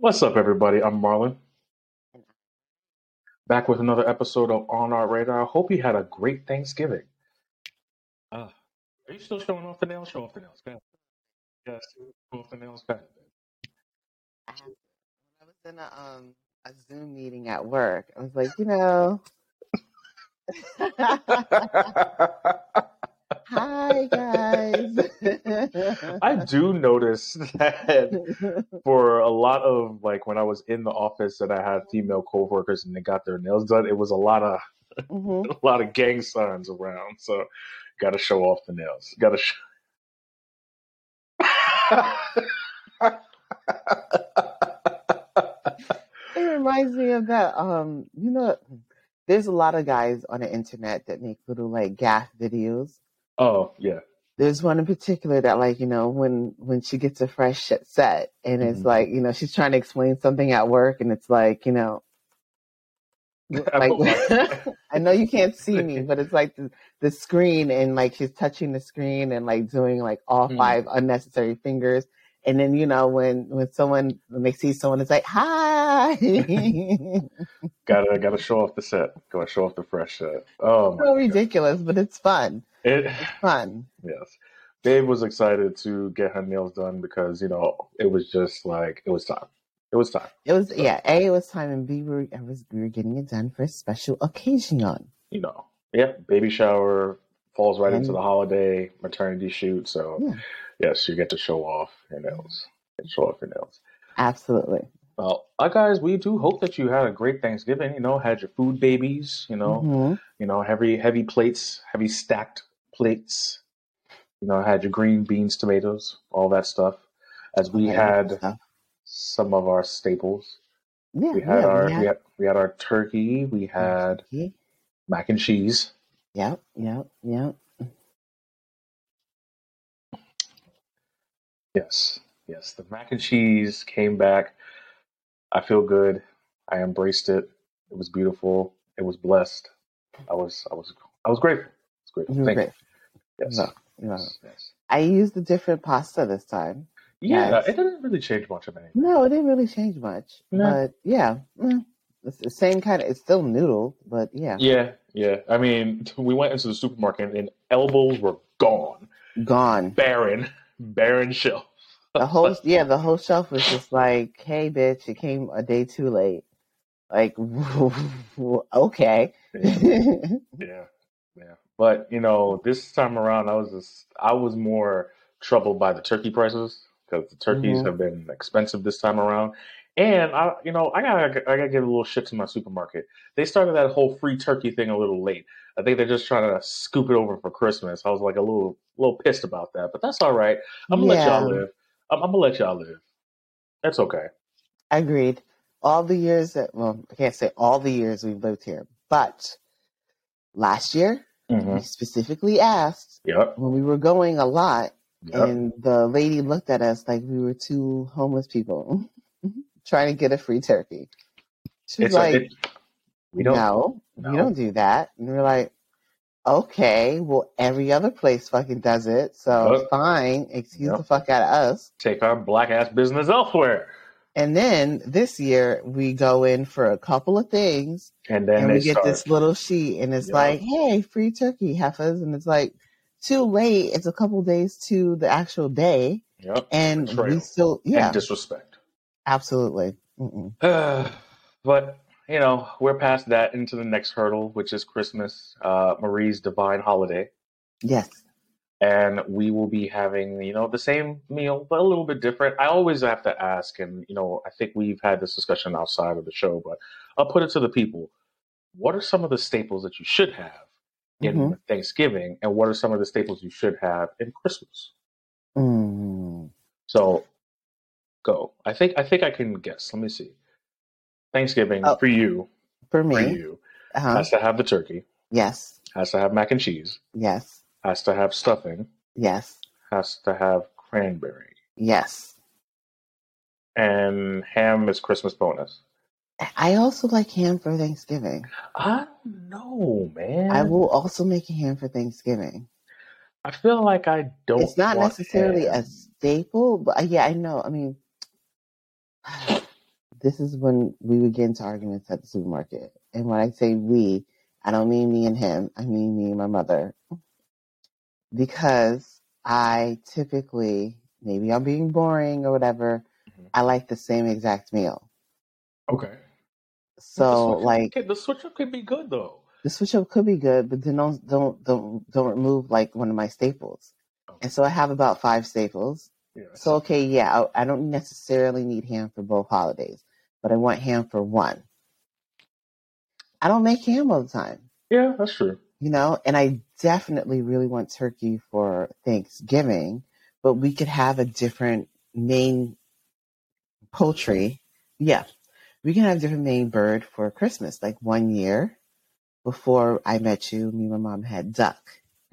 What's up, everybody? I'm Marlon. Back with another episode of On Our Radar. I hope you had a great Thanksgiving. Uh, are you still showing off the nails? Show off the nails. Go ahead. Yes, show off the nails. Go. I when I was in a um a Zoom meeting at work, I was like, you know, hi guys. I do notice that for a lot of like when I was in the office and I had female coworkers and they got their nails done, it was a lot of Mhm. a lot of gang signs around. So, got to show off the nails. Got to. Show... It reminds me of that. Um, you know, there's a lot of guys on the internet that make little like gaff videos. Oh yeah. There's one in particular that like, you know, when when she gets a fresh set and it's Mhm. like, you know, she's trying to explain something at work and it's like, you know, like I know you can't see me, but it's like the, the screen and like she's touching the screen and like doing like all Mm. five unnecessary fingers. And then you know when when someone when they see someone, it's like hi. gotta gotta show off the set. Gotta show off the fresh set. Oh so ridiculous, but it's fun. It, It's fun. yes. Babe was excited to get her nails done because, you know, it was just like it was time. It was time. It was yeah. A it was time, and B we were, I was, we were getting it done for a special occasion. You know. Yeah, baby shower falls right into the holiday maternity shoot. So Yeah. yes, you get to show off your nails. Show off your nails. Absolutely. Well, uh, guys, we do hope that you had a great Thanksgiving. You know, had your food babies. You know, Mhm. you know, heavy heavy plates, heavy stacked plates. You know, had your green beans, tomatoes, all that stuff. As we had some of our staples. Yeah, We had yeah, our we had, we had, we had our turkey. We had turkey. mac and cheese. Yep, yep, yep. Yes, yes. The mac and cheese came back. I feel good. I embraced it. It was beautiful. It was blessed. I was I was I was grateful. It's grateful. Thank great. you. Yes. No, no. yes. I used a different pasta this time. Yeah, it didn't really change much of anything. No, it didn't really change much. No. But yeah, mm, it's the same kind of. It's still noodle, but yeah, Yeah, yeah. I mean, we went into the supermarket and elbows were gone, gone. barren, barren shelf. The whole yeah, the whole shelf was just like, hey, bitch, it came a day too late. Like, okay. Yeah, yeah, yeah. But you know, this time around, I was just, I was more troubled by the turkey prices because the turkeys Mhm. have been expensive this time around. And I, you know, I gotta, I gotta give a little shit to my supermarket. They started that whole free turkey thing a little late. I think they're just trying to scoop it over for Christmas. I was like a little, little pissed about that, but that's all right. I'm gonna let y'all live. I'm, I'm gonna let y'all live. That's okay. Agreed. All the years that well, I can't say all the years we've lived here, but last year Mm-hmm. we specifically asked Yep. when we were going a lot, Yep. and the lady looked at us like we were two homeless people trying to get a free turkey. She was It's like, a, it, we don't. "No, no. we don't do that." And we're like, "Okay, well, every other place fucking does it, so fine. Excuse Yep. the fuck out of us." take our black ass business elsewhere. And then this year we go in for a couple of things, And then and we get start. this little sheet, and it's Yep. like, "Hey, free turkey heifers," and it's like too late. It's a couple days to the actual day, Yep. and we still, yeah, And disrespect. absolutely. Mm-mm. but you know, we're past that into the next hurdle, which is Christmas, uh, Marie's divine holiday, Yes, and we will be having you know the same meal, but a little bit different. I always have to ask, and you know, I think we've had this discussion outside of the show, but I'll put it to the people: What are some of the staples that you should have in Mhm. Thanksgiving, and what are some of the staples you should have in Christmas? mm. So, go. I think I think I can guess. Let me see. Thanksgiving Oh. for you, for for me. you, Uh-huh. has to have the turkey, Yes, has to have mac and cheese, yes, has to have stuffing, yes, has to have cranberry, yes. and ham is Christmas bonus. I also like ham for Thanksgiving. I don't know, man. I will also make a ham for Thanksgiving. I feel like I don't. It's not necessarily ham. a staple, but uh, yeah, I know. I mean, this is when we would get into arguments at the supermarket. And when I say we, I don't mean me and him. I mean me and my mother. Because I typically, maybe I'm being boring or whatever, Mhm. I like the same exact meal. Okay. So switch, like the switch up could be good though. the switch up could be good, but then don't don't don't don't remove like one of my staples. Okay. And so I have about five staples. Yeah. So okay, yeah, I, I don't necessarily need ham for both holidays, but I want ham for one. I don't make ham all the time, yeah, that's true. you know, and I definitely really want turkey for Thanksgiving, but we could have a different main poultry. Yeah, we can have a different main bird for Christmas. Like one year before I met you, me and my mom had duck.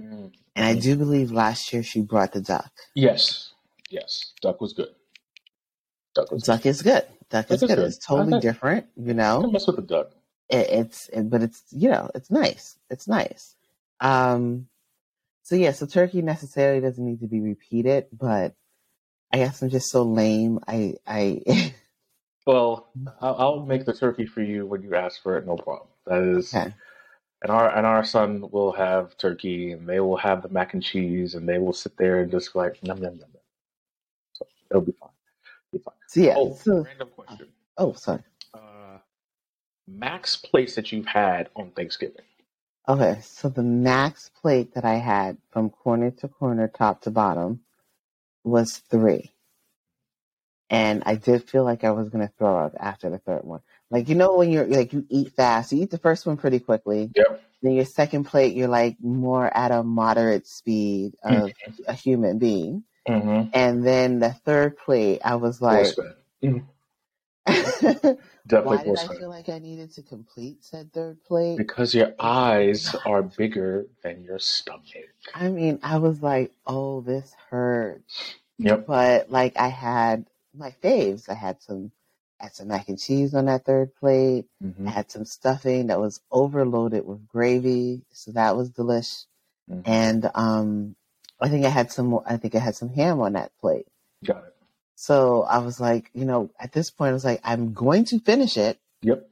Mm. And I do believe last year she brought the duck. Yes, yes, duck was good. Duck was. Duck is good. Duck is good. It's totally I- different, you I know. can mess with the duck. It, it's it, but it's you know it's nice. It's nice. Um, so yeah, so turkey necessarily doesn't need to be repeated, but I guess I'm just so lame. I I Well, I'll, I'll make the turkey for you when you ask for it. No problem. That is, okay. and our and our son will have turkey, and they will have the mac and cheese, and they will sit there and just like yum yum yum. yum. So it'll be fine. Be fine. So yeah. Oh, So random question. oh, sorry. Uh, max place that you've had on Thanksgiving. Okay, so the max plate that I had from corner to corner, top to bottom, was three. And I did feel like I was gonna throw up after the third one. Like you know when you're like you eat fast, you eat the first one pretty quickly. Yep. Then your second plate, you're like more at a moderate speed of a human being. Mm-hmm. And then the third plate, I was like, Definitely why did I feel like I needed to complete said third plate? Because your eyes are bigger than your stomach. I mean, I was like, oh, this hurts. Yep. but like I had my faves. I had some, I had some mac and cheese on that third plate. Mm-hmm. I had some stuffing that was overloaded with gravy, so that was delish. Mhm. And um, I think I had some. more I think I had some ham on that plate. Got it. So I was like, you know, at this point, I was like, I'm going to finish it Yep.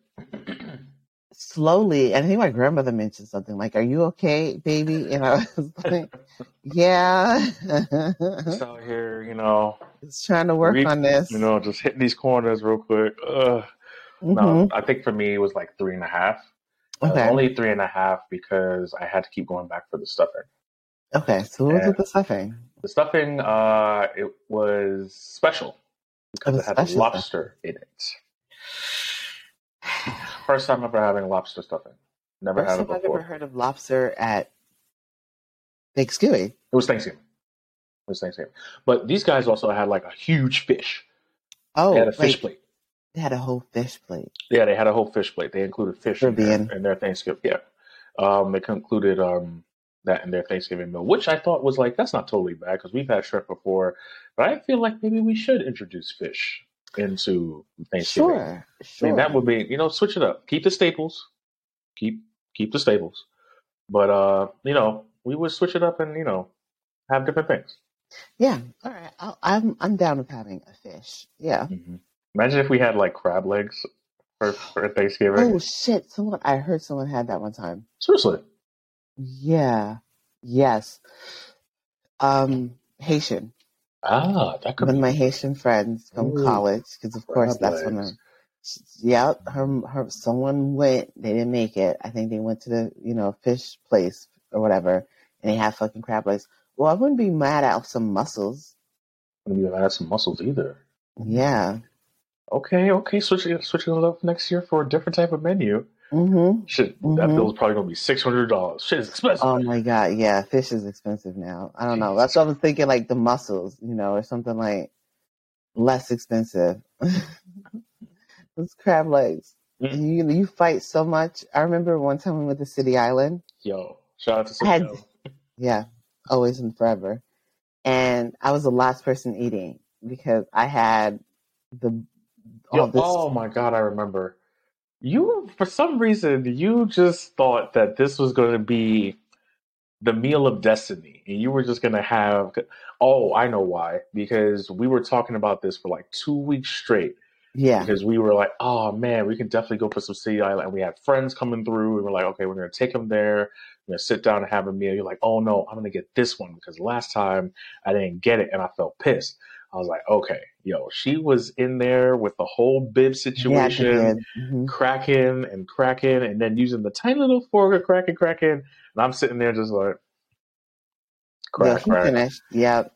slowly. And I think my grandmother mentioned something like, "Are you okay, baby?" And I was like, "Yeah." Just out here, you know, Just trying to work Re- on this. you know, just hitting these corners real quick. Ugh. No, Mhm. I think for me it was like three and a half. Uh, Okay. only three and a half because I had to keep going back for the stuffing. Okay, so what was with the stuffing? The stuffing, uh, it was special because was it had lobster in it. First time ever having lobster stuffing. Never First had it time I've before. ever heard of lobster at Thanksgiving. It was Thanksgiving. It was Thanksgiving. But these guys also had like a huge fish. Oh, they had a fish like, plate. They had a whole fish plate. Yeah, they had a whole fish plate. They included fish in their, in their Thanksgiving. Yeah, um, they included um, that in their Thanksgiving meal, which I thought was like that's not totally bad because we've had shrimp before, but I feel like maybe we should introduce fish into Thanksgiving. Sure, I sure. mean, that would be you know switch it up, keep the staples, keep keep the staples, but uh, you know we would switch it up and you know have different things. yeah, all right. I'll, I'm I'm down with having a fish. Yeah. Imagine if we had like crab legs for, for Thanksgiving. Oh shit! Someone I heard someone had that one time. Seriously, Yeah. Yes. Um, Haitian. ah, that could One be of my Haitian friends from Ooh, college, because of course that's when. Her, yep, her her someone went. They didn't make it. I think they went to the you know fish place or whatever, and they had fucking crab legs. Well, I wouldn't be mad at some mussels. Maybe have had some mussels either. Yeah. Okay, okay, switching switching it up next year for a different type of menu. Mm-hmm. Shit, that Mhm. bill's probably gonna be six hundred dollars. Shit is expensive. Oh my god, yeah, fish is expensive now. I don't know. That's what I was thinking, like the mussels, you know, or something like less expensive. Those crab legs. Mm. You you fight so much. I remember one time we went to City Island. Yo, shout out to City had- Citadel. Yeah, always and forever. And I was the last person eating because I had the all Yo, this. oh my god, I remember. You for some reason you just thought that this was gonna be the meal of destiny, and you were just gonna have. Oh, I know why. Because we were talking about this for like two weeks straight, Yeah. because we were like, oh man, we can definitely go for some City Island. And we had friends coming through, and we're like, okay, we're gonna take them there. We're gonna sit down and have a meal. You're like, oh no, I'm gonna get this one because last time I didn't get it and I felt pissed. I was like, okay, yo, she was in there with the whole bib Yeah, situation, did. hmm cracking and cracking, and then using the tiny little fork, cracking, cracking, and I'm sitting there just like Yeah, crack, he crack. finished. Yep.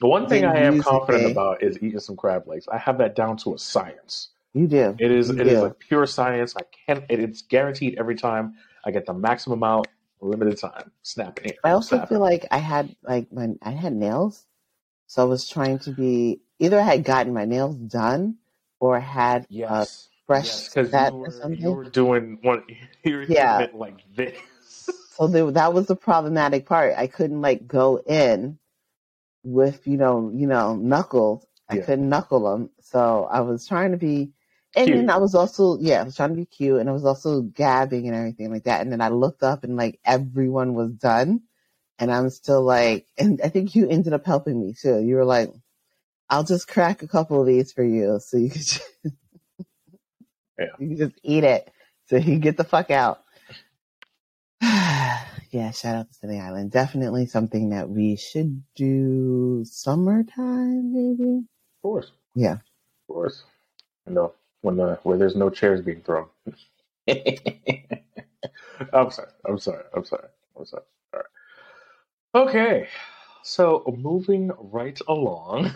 The one thing I am confident about is eating some crab legs. I have that down to a science. You do. It is You it is do. like pure science. I can't. It, it's guaranteed every time. I get the maximum amount, limited time. Snap it. I also snapping. feel like I had like my I had nails, so I was trying to be either I had gotten my nails done or had a Yes, fresh yes, because set you or were you something. were doing one. You were doing Yeah. it like this. So there, that was the problematic part. I couldn't like go in with you know you know knuckles. I Yeah, couldn't knuckle them, so I was trying to be. And cute. then I was also yeah, I was trying to be cute, and I was also gabbing and everything like that. And then I looked up and like everyone was done, and I'm still like, and I think you ended up helping me too. You were like, "I'll just crack a couple of these for you, so you can just, Yeah. you can just eat it, so you can get the fuck out." yeah, shout out to City Island. Definitely something that we should do summertime, maybe. Of course, Yeah. of course. No, when the where there's no chairs being thrown. I'm sorry. I'm sorry. I'm sorry. I'm sorry. Okay. So moving right along,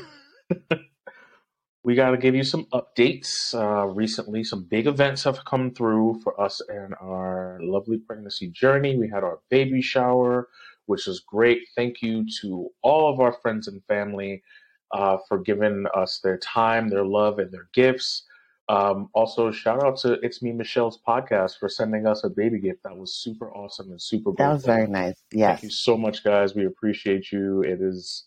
we got to give you some updates. Uh, recently, some big events have come through for us and our lovely pregnancy journey. We had our baby shower, which was great. Thank you to all of our friends and family uh, for giving us their time, their love, and their gifts. Um, also, shout out to It's Me Michelle's podcast for sending us a baby gift. That was super awesome and super That was very nice. Yes. Thank you so much, guys. We appreciate you. It is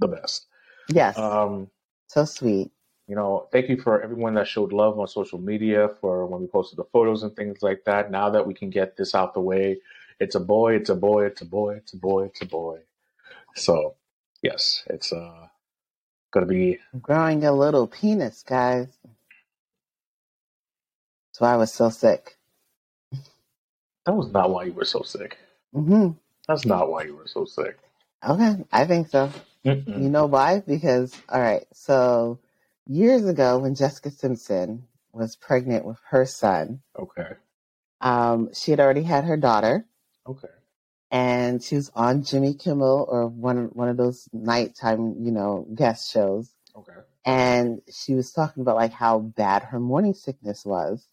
the best. Yes. Um, So sweet. you know, thank you for everyone that showed love on social media for when we posted the photos and things like that. Now that we can get this out the way, it's a boy, it's a boy, it's a boy, it's a boy, it's a boy. So, yes, it's uh gonna be growing a little penis, guys. Why I was so sick. that was not why you were so sick. hmm That's not why you were so sick. Okay, I think so. Mm-mm. You know why? Because, all right, so years ago when Jessica Simpson was pregnant with her son, Okay. um, she had already had her daughter. Okay. and she was on Jimmy Kimmel or one one of those nighttime, you know, guest shows. Okay. And she was talking about like how bad her morning sickness was.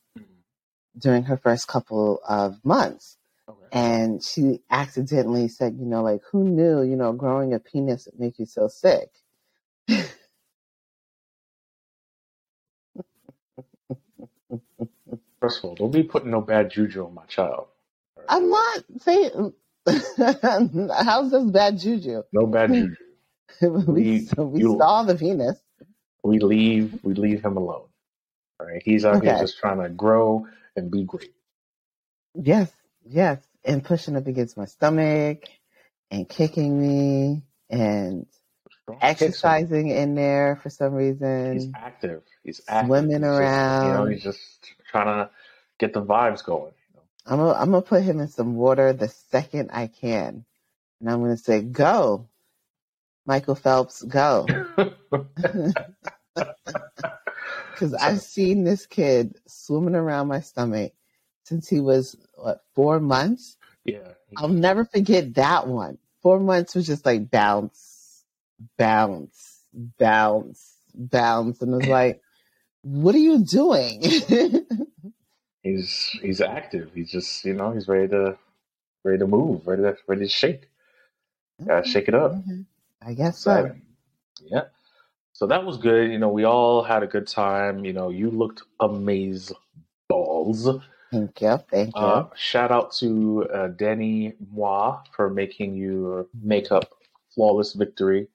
During her first couple of months. Okay. And she accidentally said, you know, like who knew, you know, growing a penis would make you so sick. First of all, don't be putting no bad juju on my child. I'm not saying how's this bad juju? No bad juju. we We we you saw the penis. we leave we leave him alone. All right. He's out here Okay. just trying to grow and be great. Yes, yes. And pushing up against my stomach and kicking me and exercising in there for some reason. He's active. He's active. swimming He's just you know, he's just trying to get the vibes going. I'm gonna, I'm gonna put him in some water the second I can. And I'm gonna say, go, Michael Phelps, go. Because I've seen this kid swimming around my stomach since he was, what, four months? yeah. I'll never forget that one. Four months was just like bounce, bounce, bounce, bounce. And I was like, what are you doing? He's he's active. He's just you know he's ready to ready to move, ready to ready to shake. Gotta shake it up. I guess so. Yeah. So that was good. You know, we all had a good time. You know, you looked amaze balls. Thank you. Thank you. Uh, shout out to uh, Danny Moi for making your makeup flawless victory.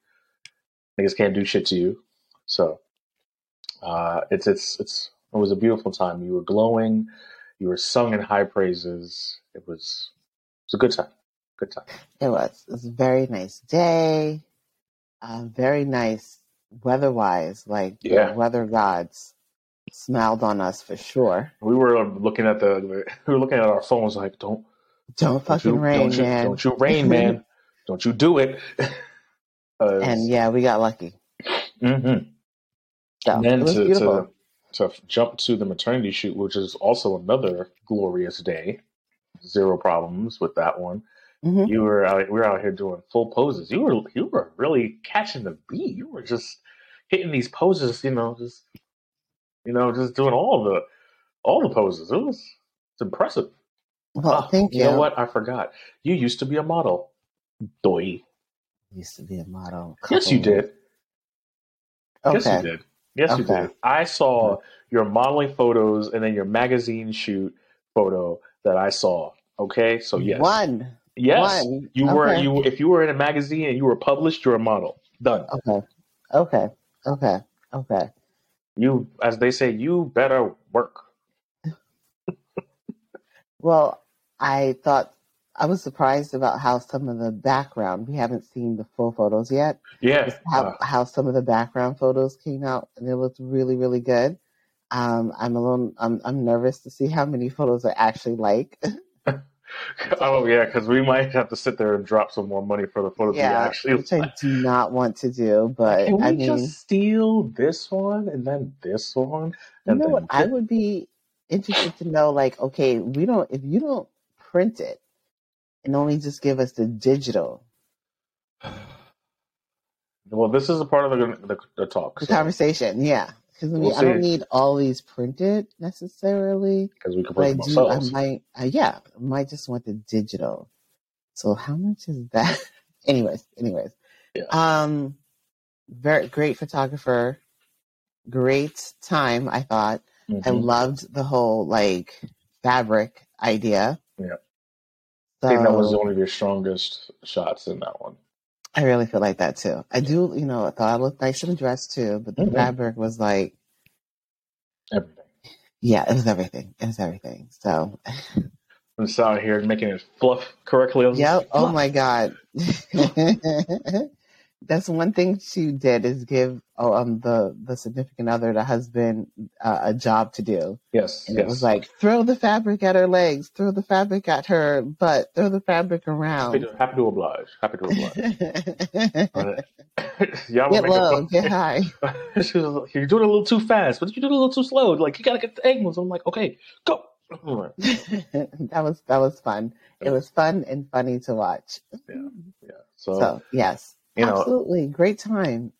Niggas can't do shit to you. So uh, it's it's it's it was a beautiful time. You were glowing. You were sung in high praises. It was it was a good time. Good time. It was. It was a very nice day. Uh, very nice weather wise. Like Yeah. the weather gods smiled on us for sure. We were looking at the we were looking at our phones like don't Don't fucking you, rain, don't you, man. Don't you rain, man. don't you do it. and yeah, we got lucky. Mm-hmm. So and then to, to to jump to the maternity shoot, which is also another glorious day. Zero problems with that one. Mhm. You were out we were out here doing full poses. You were you were really catching the beat. You were just hitting these poses, you know, just you know, just doing all the all the poses. It was it's impressive. Well, Oh, thank you. You know what? I forgot. You used to be a model. Doy. Used to be a model. Yes, you couple- did. Yes, you did. Yes, you did. I saw your modeling photos and then your magazine shoot photo that I saw. Okay, so yes, One. Yes, One. you were Okay. you. If you were in a magazine and you were published, you're a model. Done. Okay. Okay. Okay. Okay. You, as they say, you better work. Well, I thought I was surprised about how some of the background, we haven't seen the full photos yet, Yeah. how, Uh, how some of the background photos came out and it looked really, really good. Um, I'm a little, I'm, I'm nervous to see how many photos I actually like. oh yeah, because we might have to sit there and drop some more money for the photos we yeah, actually. which I do not want to do, but Can we I mean, just steal this one and then this one? you know then what? I would be interested to know, like, okay, we don't, if you don't print it and only just give us the digital, Well, this is a part of the the, the talk. the so- conversation, yeah. Because I mean, We'll I don't need all these printed necessarily, because we can but I print them do. I might, uh, yeah, I might just want the digital. So how much is that? anyways, anyways, Yeah. um, very great photographer, great time. I thought I Mhm. loved the whole like fabric idea. Yeah. So I think that was one of your strongest shots in that one. I really feel like that too. I do, you know, I thought I looked nice in the dress too, but the Mhm. fabric was like, Everything. yeah, it was everything. It was everything. So, I'm just out here making it fluff correctly. Yep. just, Oh my God. That's one thing she did is give oh, um the the significant other, the husband, uh, a job to do, Yes, and yes. it was like throw the fabric at her legs, throw the fabric at her butt, throw the fabric happy around. to, happy to oblige. Happy to oblige. get Y'all get low, get high. she was like, you're doing it a little too fast, but you doing it a little too slow. Like you gotta get the angles. I'm like, okay, go. that was that was fun. It was fun and funny to watch. Yeah. So, So yes, you know, absolutely great time.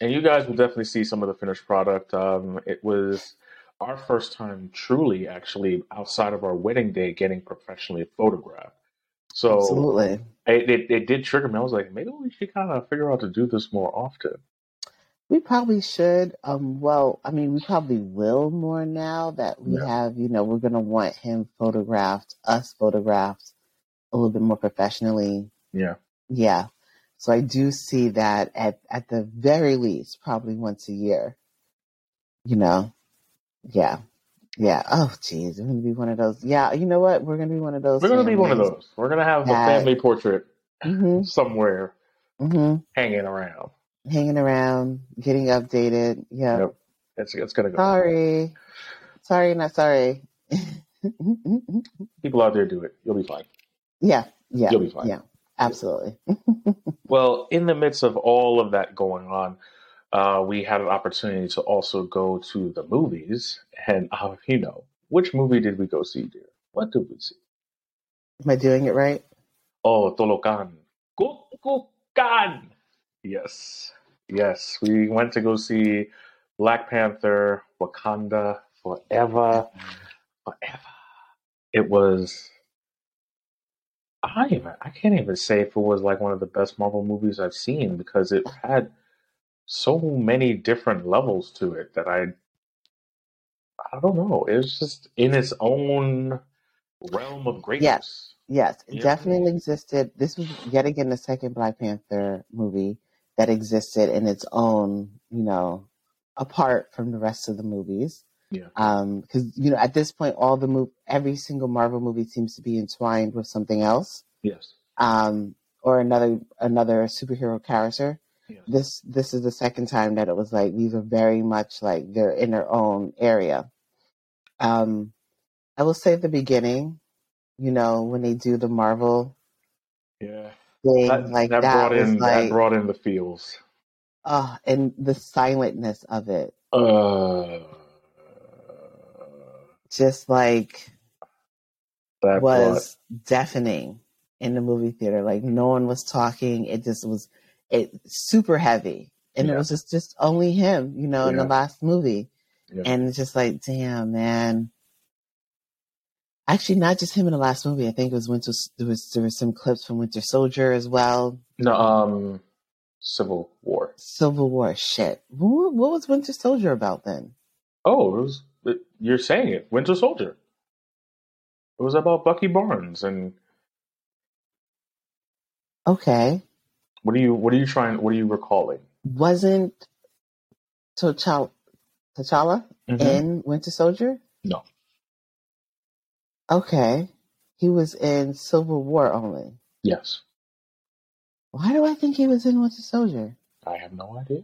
and you guys will definitely see some of the finished product. Um, it was our first time truly actually outside of our wedding day getting professionally photographed. So Absolutely. it, it, it did trigger me. I was like, maybe we should kind of figure out to do this more often. We probably should. Um, well, I mean, we probably will more now that we Yeah. have, you know, we're going to want him photographed, us photographed a little bit more professionally. Yeah. Yeah. So I do see that at, at the very least, probably once a year. You know? Yeah. Yeah. Oh, geez. We're going to be one of those. Yeah. You know what? We're going to be one of those. We're gonna be one of those. We're gonna have a family portrait hmm somewhere hmm hanging around. Hanging around, getting updated. Yeah. Yep. It's it's gonna go. Sorry. Sorry, not sorry. People out there do it. You'll be fine. yeah, yeah, You'll be fine. yeah, absolutely. Well, in the midst of all of that going on, uh, we had an opportunity to also go to the movies, and uh, you know, which movie did we go see, dear? What did we see? Am I doing it right? Oh, Tolokan. Kukulkan. Yes, yes. We went to go see Black Panther: Wakanda Forever. Forever. It was. I even. I can't even say if it was like one of the best Marvel movies I've seen because it had so many different levels to it that I. I don't know. It was just in its own realm of greatness. Yes, it Yeah. definitely existed. This was yet again the second Black Panther movie that existed in its own, you know, apart from the rest of the movies. Yeah. Um, because you know, at this point, all the move, every single Marvel movie seems to be entwined with something else. Yes. um, or another another superhero character. Yes. This this is the second time that it was like these are very much like they're in their own area. Um, I will say at the beginning, you know, when they do the Marvel Yeah. thing, That, like that, that, brought in like, that brought in the feels. oh, and the silentness of it, Uh, just like that was deafening in the movie theater. Like no one was talking. It just was it super heavy. And it was just just only him, you know, in the last movie. yeah. And it's just like, damn, man. Actually, not just him in the last movie. I think it was Winter. There was there was some clips from Winter Soldier as well. no um Civil War. Civil War. Shit. What, what was Winter Soldier about then? Oh, it was it, you're saying it. Winter Soldier. It was about Bucky Barnes and Okay, what are you what are you trying what are you recalling? wasn't T'Challa, T'Challa Mhm. in Winter Soldier? No. Okay. He was in Civil War only. Yes. Why do I think he was in Winter Soldier? I have no idea.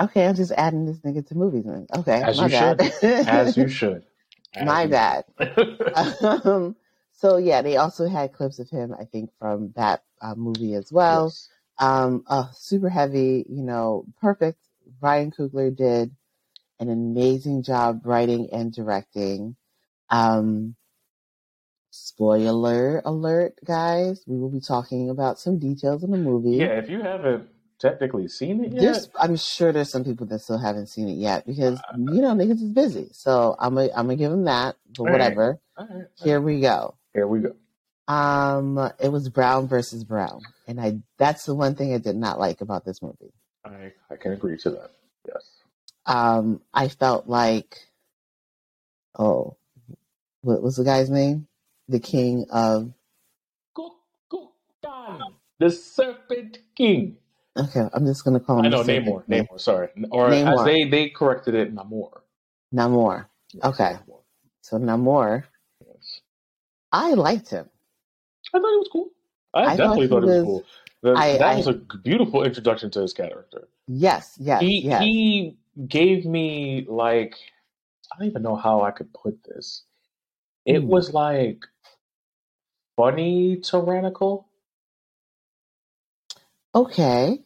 Okay, I'm just adding this nigga to movies. Then. Okay, As my you bad. As you should. As my you bad. should. Um, so yeah, they also had clips of him, I think, from that uh, movie as well. Yes. Um, uh, super heavy, you know, perfect. Ryan Coogler did an amazing job writing and directing. Um, spoiler alert, guys. We will be talking about some details in the movie. Yeah, if you haven't technically seen it yet, There's, I'm sure there's some people that still haven't seen it yet because you know niggas is busy. So I'm gonna I'm gonna give them that. But All right. whatever. all right, Here we go. here we go. Um, it was Brown versus Brown, and I that's the one thing I did not like about this movie. I I can agree to that. Yes. Um, I felt like, oh, what was the guy's name? The king of. The Serpent King. Okay, I'm just gonna call him. I know Namor. King. Namor. Sorry, or Namor. as they they corrected it, Namor. Namor. Yes, Okay. Namor. So Namor, Yes. I liked him. I thought it was cool. I, I thought definitely he thought it was cool. The- I- that I- was a beautiful introduction to his character. Yes, yes, he yes. he gave me like I don't even know how I could put this. It Hmm. was like funny tyrannical. Okay.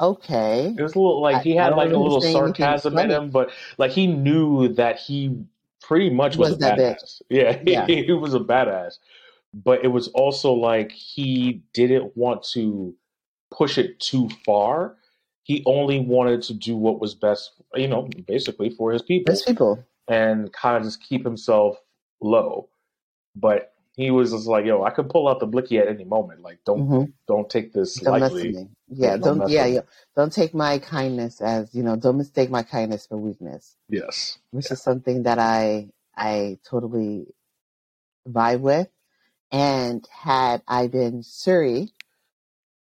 Okay. It was a little like I- he I had don't like a remember little saying anything sarcasm in funny. him, but like he knew that he pretty much was, Was a that badass. Yeah, Yeah. he was a badass. But it was also like he didn't want to push it too far. He only wanted to do what was best, you know, basically for his people people. and kind of just keep himself low. But he was just like, "Yo, I could pull out the blicky at any moment. Like, don't hmm don't take this Don't lightly." me. Yeah, Yeah, don't don't. Yeah, yeah. Don't take my kindness as you know. Don't mistake my kindness for weakness, Yes, which is something that I I totally vibe with. And had I been Shuri,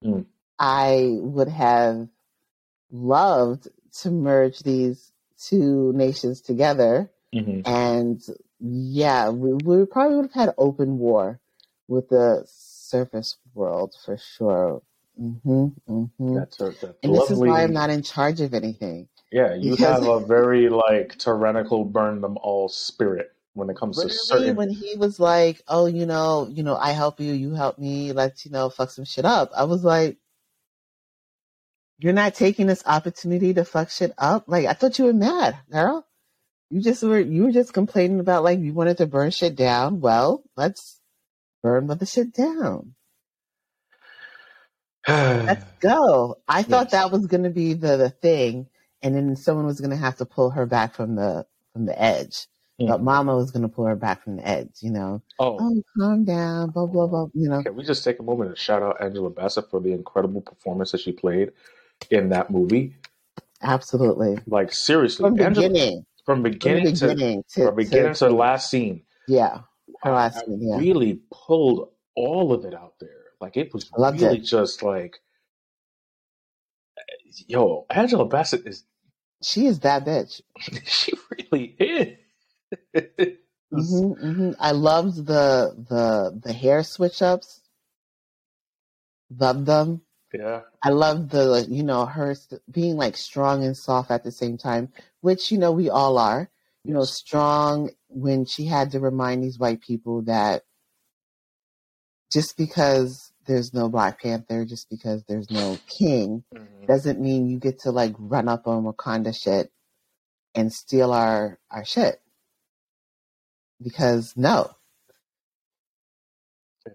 Mm. I would have loved to merge these two nations together. hmm And yeah, we, we probably would have had open war with the surface world for sure. hmm hmm that's a that's And this is why I'm not in charge of anything. Yeah, you Because- have a very like tyrannical, burn them all spirit when it comes to certain. when he was like, "Oh, you know, you know, I help you, you help me, let's you know, fuck some shit up," I was like, "You're not taking this opportunity to fuck shit up." Like I thought you were mad, girl. You just were you were just complaining about like you wanted to burn shit down. Well, let's burn the shit down. Let's go. I thought Yes. that was going to be the, the thing, and then someone was going to have to pull her back from the from the edge. But Mhm. Mama was going to pull her back from the edge. You know, oh, oh, calm down, blah blah blah. You know, can we just take a moment and shout out Angela Bassett for the incredible performance that she played in that movie? absolutely. Like seriously, From Angela, beginning, from from beginning to beginning to, from beginning to, to- last scene, yeah, her last I scene, yeah. really pulled all of it out there. Like it was really it. just like, yo, Angela Bassett is She is that bitch. she really is. hmm hmm I loved the the the hair switch ups. Loved them. Yeah. I love the you know her being like strong and soft at the same time, which you know we all are. You know, strong when she had to remind these white people that just because there's no Black Panther, just because there's no king, Mhm. doesn't mean you get to like run up on Wakanda shit and steal our our shit. Because no.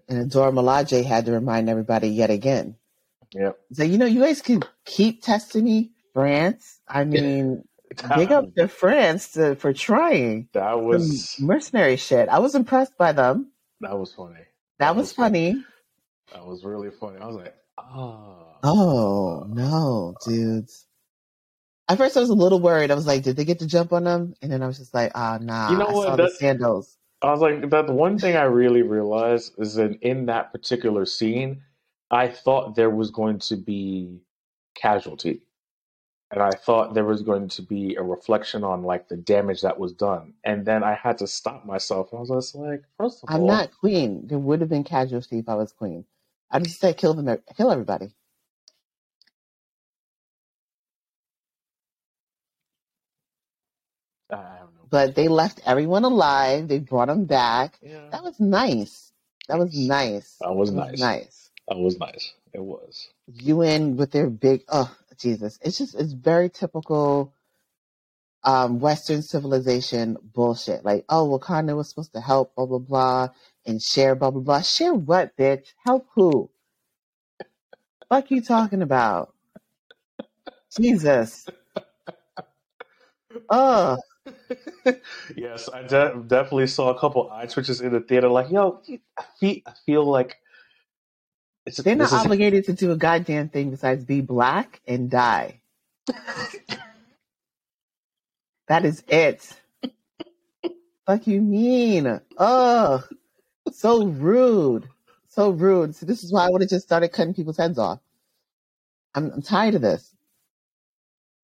And a Dora Milaje had to remind everybody yet again. Yep. So you know, you guys can keep testing me, France. I mean, big up to France to, for trying That was mercenary shit. I was impressed by them. that was funny. That was funny. That was really funny. I was like, oh. Oh no, dudes. At first, I was a little worried. I was like, "Did they get to jump on them?" And then I was just like, "Ah, nah." You know I what? saw the sandals. I was like, that the one thing I really realized is that in that particular scene, I thought there was going to be casualty. And I thought there was going to be a reflection on like the damage that was done. And then I had to stop myself. I was just like, first of all. I'm not queen. There would have been casualty if I was queen. I just said kill them, kill everybody. I don't know. But they left everyone alive. They brought them back. Yeah. That was nice. That was nice. That was That nice. was nice. That was nice. It was. UN with their big oh Jesus. It's just it's very typical um Western civilization bullshit. Like, oh Wakanda was supposed to help, blah blah blah, and share blah blah blah. Share what, bitch? Help who? Fuck you talking about? Jesus. Oh, yes, I de- definitely saw a couple eye twitches in the theater. Like, yo, I feel, I feel like it's they're not is- obligated to do a goddamn thing besides be black and die. That is it. Fuck you mean? Oh, so rude. So rude. So this is why I would have just started cutting people's heads off. I'm, I'm tired of this.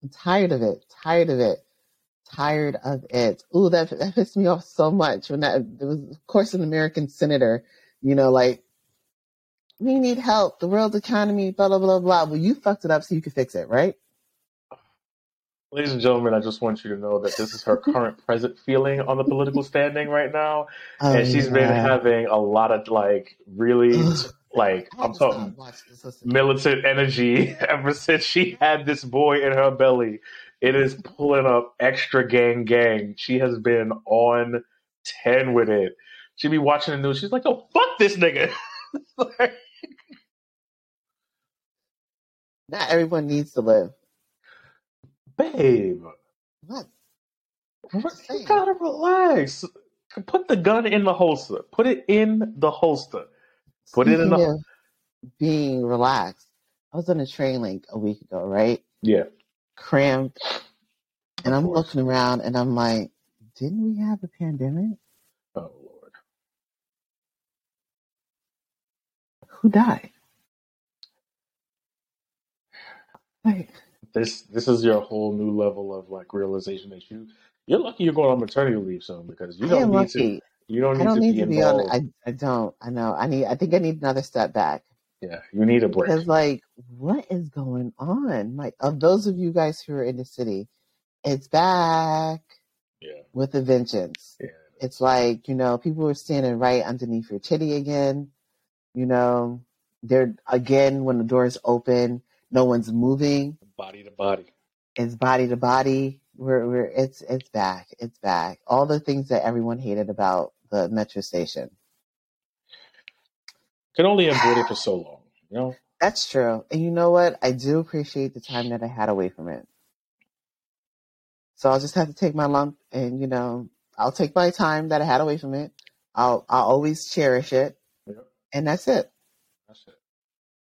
I'm tired of it. Tired of it. Tired of it. Ooh, that that pissed me off so much when that there was of course an American senator, you know, like we need help, the world economy, blah blah blah blah. Well, you fucked it up so you could fix it, right? Ladies and gentlemen, I just want you to know that this is her current present feeling on the political standing right now, Oh, and she's been having a lot of like really like I'm talking militant energy ever since she had this boy in her belly. It is pulling up extra gang gang. She has been on ten with it. She be watching the news. She's like, "Oh fuck this nigga." Like, Not everyone needs to live. Babe, What? you gotta relax. Put the gun in the holster. Put it in the holster. Put it in the- being relaxed. I was on a train like a week ago, right? Yeah. Cramped, and I'm looking around, and I'm like, didn't we have a pandemic? Oh lord. Who died? Like, This this is your whole new level of like realization that you you're lucky you're going on maternity leave soon because you don't need lucky. to you don't need I don't to need be to be on. I I don't. I know. I need. I think I need another step back. yeah, you need a break. Because like, what is going on? Like, of those of you guys who are in the city, it's back yeah, with a vengeance. yeah. It's like, you know, people are standing right underneath your titty again. You know, they're again when the doors open, no one's moving. Body to body. It's body to body. We're we're it's it's back. It's back. All the things that everyone hated about the metro station. Can only avoid it for so long. You know. That's true. And you know what? I do appreciate the time that I had away from it. So I'll just have to take my lump and, you know, I'll take my time that I had away from it. I'll I'll always cherish it. Yep. And that's it.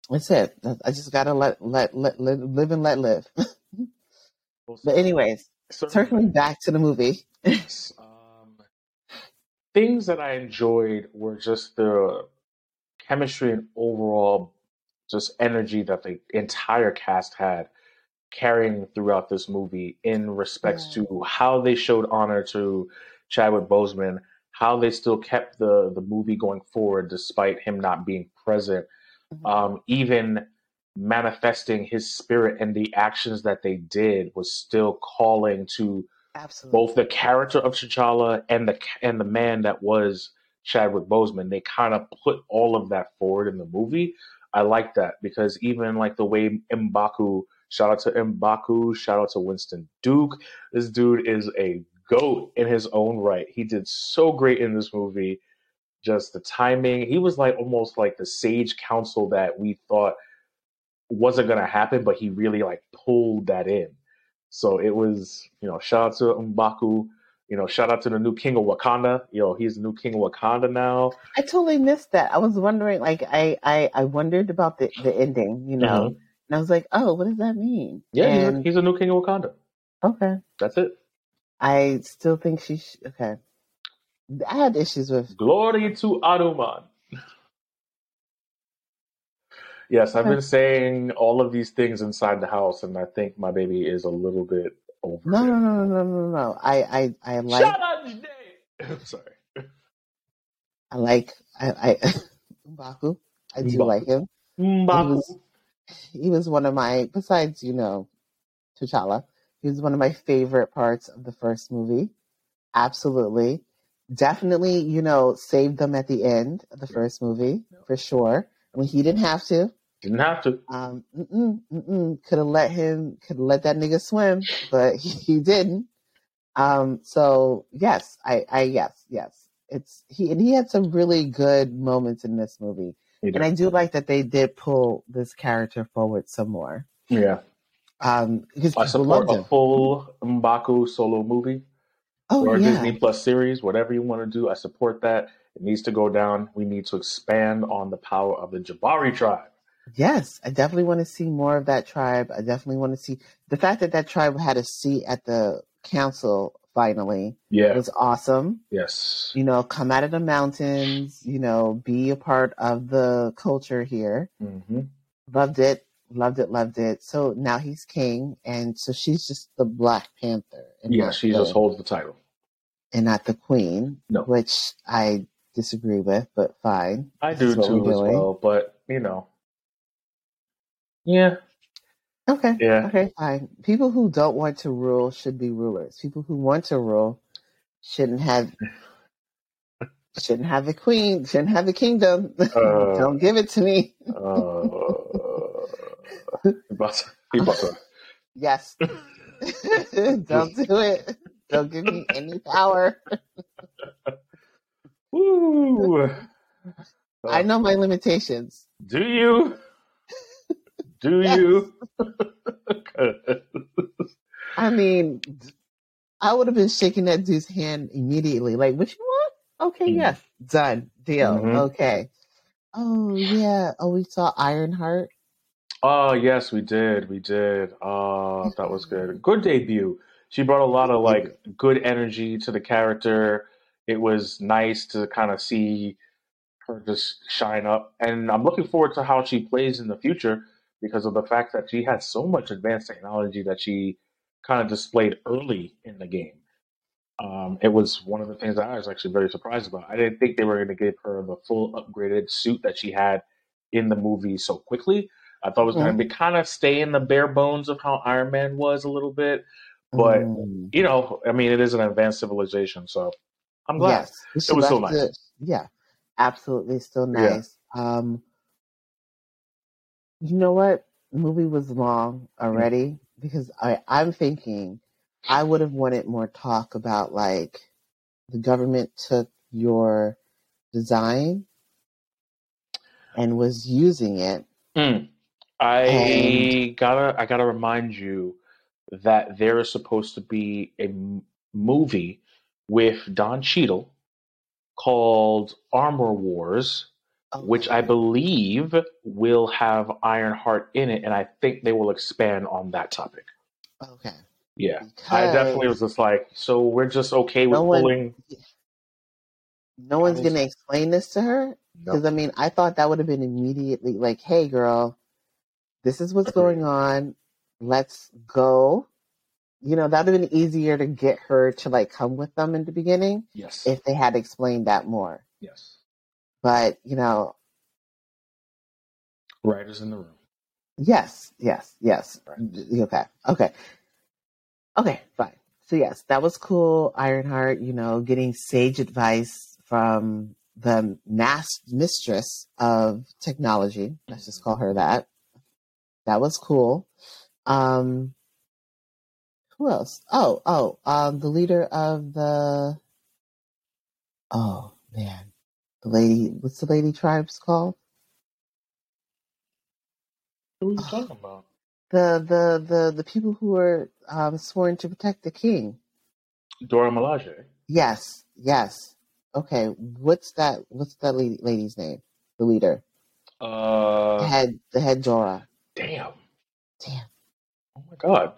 That's it. I just gotta let let let, let live and let live. Well, but anyways, circling back to the movie. um, things that I enjoyed were just the chemistry and overall just energy that the entire cast had carrying throughout this movie in respects Yeah. to how they showed honor to Chadwick Boseman, how they still kept the the movie going forward despite him not being present. Um, even manifesting his spirit and the actions that they did was still calling to Absolutely. both the character of T'Challa and the and the man that was Chadwick Boseman. They kind of put all of that forward in the movie. I like that because even like the way M'Baku, shout out to M'Baku, shout out to Winston Duke. This dude is a goat in his own right. He did so great in this movie. Just the timing. He was like almost like the sage counsel that we thought wasn't gonna happen, but he really like pulled that in. So it was, you know, shout out to M'Baku. You know, shout out to the new king of Wakanda. You know, he's the new king of Wakanda now. I totally missed that. I was wondering, like, I I, I wondered about the the ending, you know, Mhm. and I was like, oh, what does that mean? Yeah, he's a, he's a new king of Wakanda. okay, That's it. I still think she. Sh- okay, I had issues with. Glory to Hanuman. Yes, I've been saying all of these things inside the house, and I think my baby is a little bit over No, no, no, no, no, no, no. I I I like. I'm sorry. I like I I M'Baku. I do M'Baku. like him. He M'Baku. was he was one of my besides you know T'Challa. He was one of my favorite parts of the first movie. Absolutely, definitely. You know, saved them at the end of the first movie for sure. I mean, he didn't have to. Didn't have to. Um, mm-mm, mm-mm. could have let him, could have let that nigga swim, but he, he didn't. Um, so yes, I, I, yes, yes, it's he, and he had some really good moments in this movie, and. I do like that they did pull this character forward some more. Yeah. Um, because I people support loved a full M'Baku solo movie Oh or a yeah, Disney Plus series, whatever you want to do. I support that. It needs to go down. We need to expand on the power of the Jabari tribe. yes, I definitely want to see more of that tribe. I definitely want to see the fact that that tribe had a seat at the council finally Yeah. It was awesome. Yes. you know, come out of the mountains, you know, be a part of the culture here. hmm Loved it, loved it, loved it. So now he's king, and so she's just the Black Panther, Yeah, she just holds the title. And not the queen, No. which I disagree with, but fine. I This do too as well, but you know. Yeah. Okay, Yeah. okay, fine. People who don't want to rule should be rulers. People who want to rule shouldn't have shouldn't have a queen, shouldn't have a kingdom. Uh, don't give it to me. uh, he about Yes. Don't do it. Don't give me any power. Woo! I know my limitations. Do you? Do Yes. you? I mean, I would have been shaking that dude's hand immediately. Like, what you want? Okay, Mm. yes. Done. Deal. Mhm. Okay. Oh, yeah. Oh, we saw Ironheart. Oh yes, we did. We did. Oh, that was good. Good debut. She brought a lot of like good energy to the character. It was nice to kind of see her just shine up, and I'm looking forward to how she plays in the future because of the fact that she had so much advanced technology that she kind of displayed early in the game. Um, it was one of the things that I was actually very surprised about. I didn't think they were going to give her the full upgraded suit that she had in the movie so quickly. I thought it was going to be kind of stay in the bare bones of how Iron Man was a little bit, but Mm. you know, I mean, it is an advanced civilization, so I'm glad. Yes. It was so nice. it- yeah. Absolutely still Yeah. nice. Um, you know what? The movie was long already because I, I'm thinking I would have wanted more talk about like the government took your design and was using it. Mm. I gotta, I gotta remind you that there is supposed to be a m- movie with Don Cheadle called Armor Wars, which I believe will have Ironheart in it, and I think they will expand on that topic. okay. Yeah, I definitely was just like, so we're just okay with no one, pulling. no one's going to explain this to her. Because I mean, I thought that would have been immediately like, "Hey, girl, this is what's going on. Let's go." You know, that would have been easier to get her to like come with them in the beginning Yes, if they had explained that more. yes. But you know, Writers in the room. Yes, yes, yes. Right. Okay, okay, okay, fine. So yes, that was cool. Ironheart, you know, getting sage advice from the mas- mistress of technology. Let's just mm-hmm. call her that. That was cool. Um, who else? Oh, oh, um, the leader of the. Oh man, the lady. What's the lady tribes called? What are you talking about? The the the the people who were um, sworn to protect the king. Dora Milaje. Yes, yes. Okay, what's that? What's that lady, lady's name? The leader, Uh. the head, the head Dora. damn. Damn. Oh my god.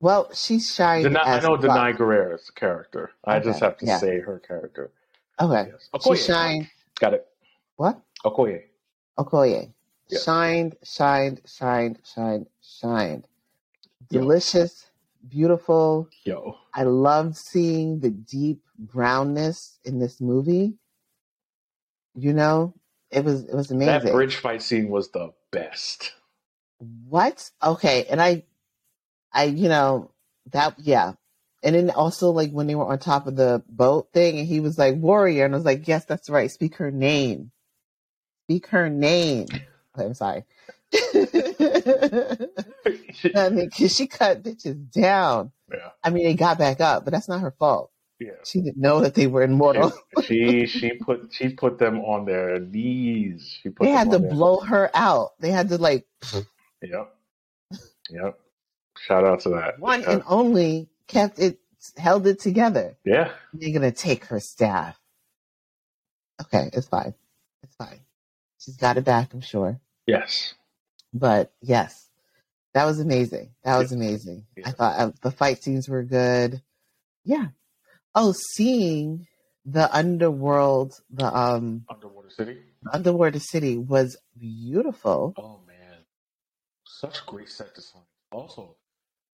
Well, she shined Deni- I know. Danai Gurira's character. I just have to yeah. say her character. Okay, Yes. she Okoye. shined. Got it. What? Okoye. Okoye. Yeah. Shined, shined, shined, shined, shined. Yo. Delicious, beautiful. Yo. I loved seeing the deep brownness in this movie. You know, it was it was amazing. That bridge fight scene was the best. What? Okay, and I, I, you know, that yeah, and then also like when they were on top of the boat thing, and he was like warrior, and I was like, yes, that's right. Speak her name. Speak her name. I'm sorry. I mean, because she cut bitches down. yeah. I mean, they got back up, but that's not her fault. Yeah. She didn't know that they were immortal. she she put she put them on their knees. She put They had to blow her out. They had to like Yep. Yep. Shout out to that. one Yeah. and only kept it held it together. yeah. They're gonna take her staff. Okay, it's fine. It's fine. She's got it back, I'm sure. Yes. But yes, that was amazing. That was amazing. Yeah. I thought uh, the fight scenes were good. Yeah. Oh, seeing the underworld, the um Underwater City. underwater city was beautiful. Oh man. Such great set design. Also,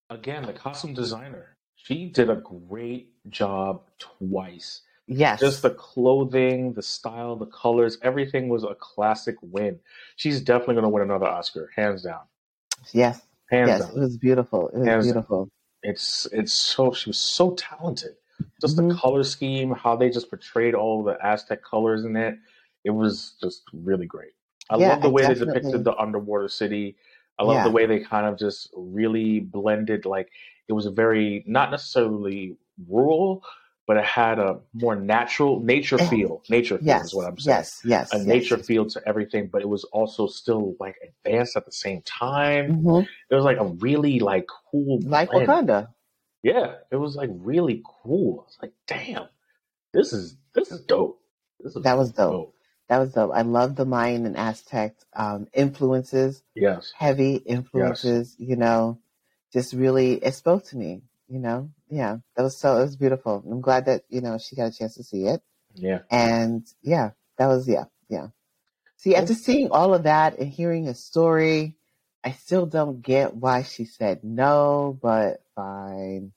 again, the costume designer. She did a great job twice. Yes. Just the clothing, the style, the colors, everything was a classic win. She's definitely going to win another Oscar, hands down. yes. Hands Yes. down. It was beautiful. It was Hands down. beautiful. It's it's so she was so talented. Just the Mhm. color scheme, how they just portrayed all the Aztec colors in it, it was just really great. I Yeah, love the way they depicted the underwater city. I love Yeah. the way they kind of just really blended. Like it was a very not necessarily rural, but it had a more natural nature Eh, feel. Nature feel Yes. is what I'm saying. Yes. Yes. A yes, nature yes. feel to everything, but it was also still like advanced at the same time. Mhm. It was like a really like cool Like blend. Wakanda. Yeah, it was like really cool. I was like, damn, this is this is dope. This is That was dope. That was dope. I love the Mayan and Aztec um, influences, Yes. heavy influences, you know, just really, it spoke to me, you know? Yeah, that was so, it was beautiful. I'm glad that, you know, she got a chance to see it. Yeah. And yeah, that was, yeah, yeah. See, after seeing all of that and hearing a story, I still don't get why she said no, but fine.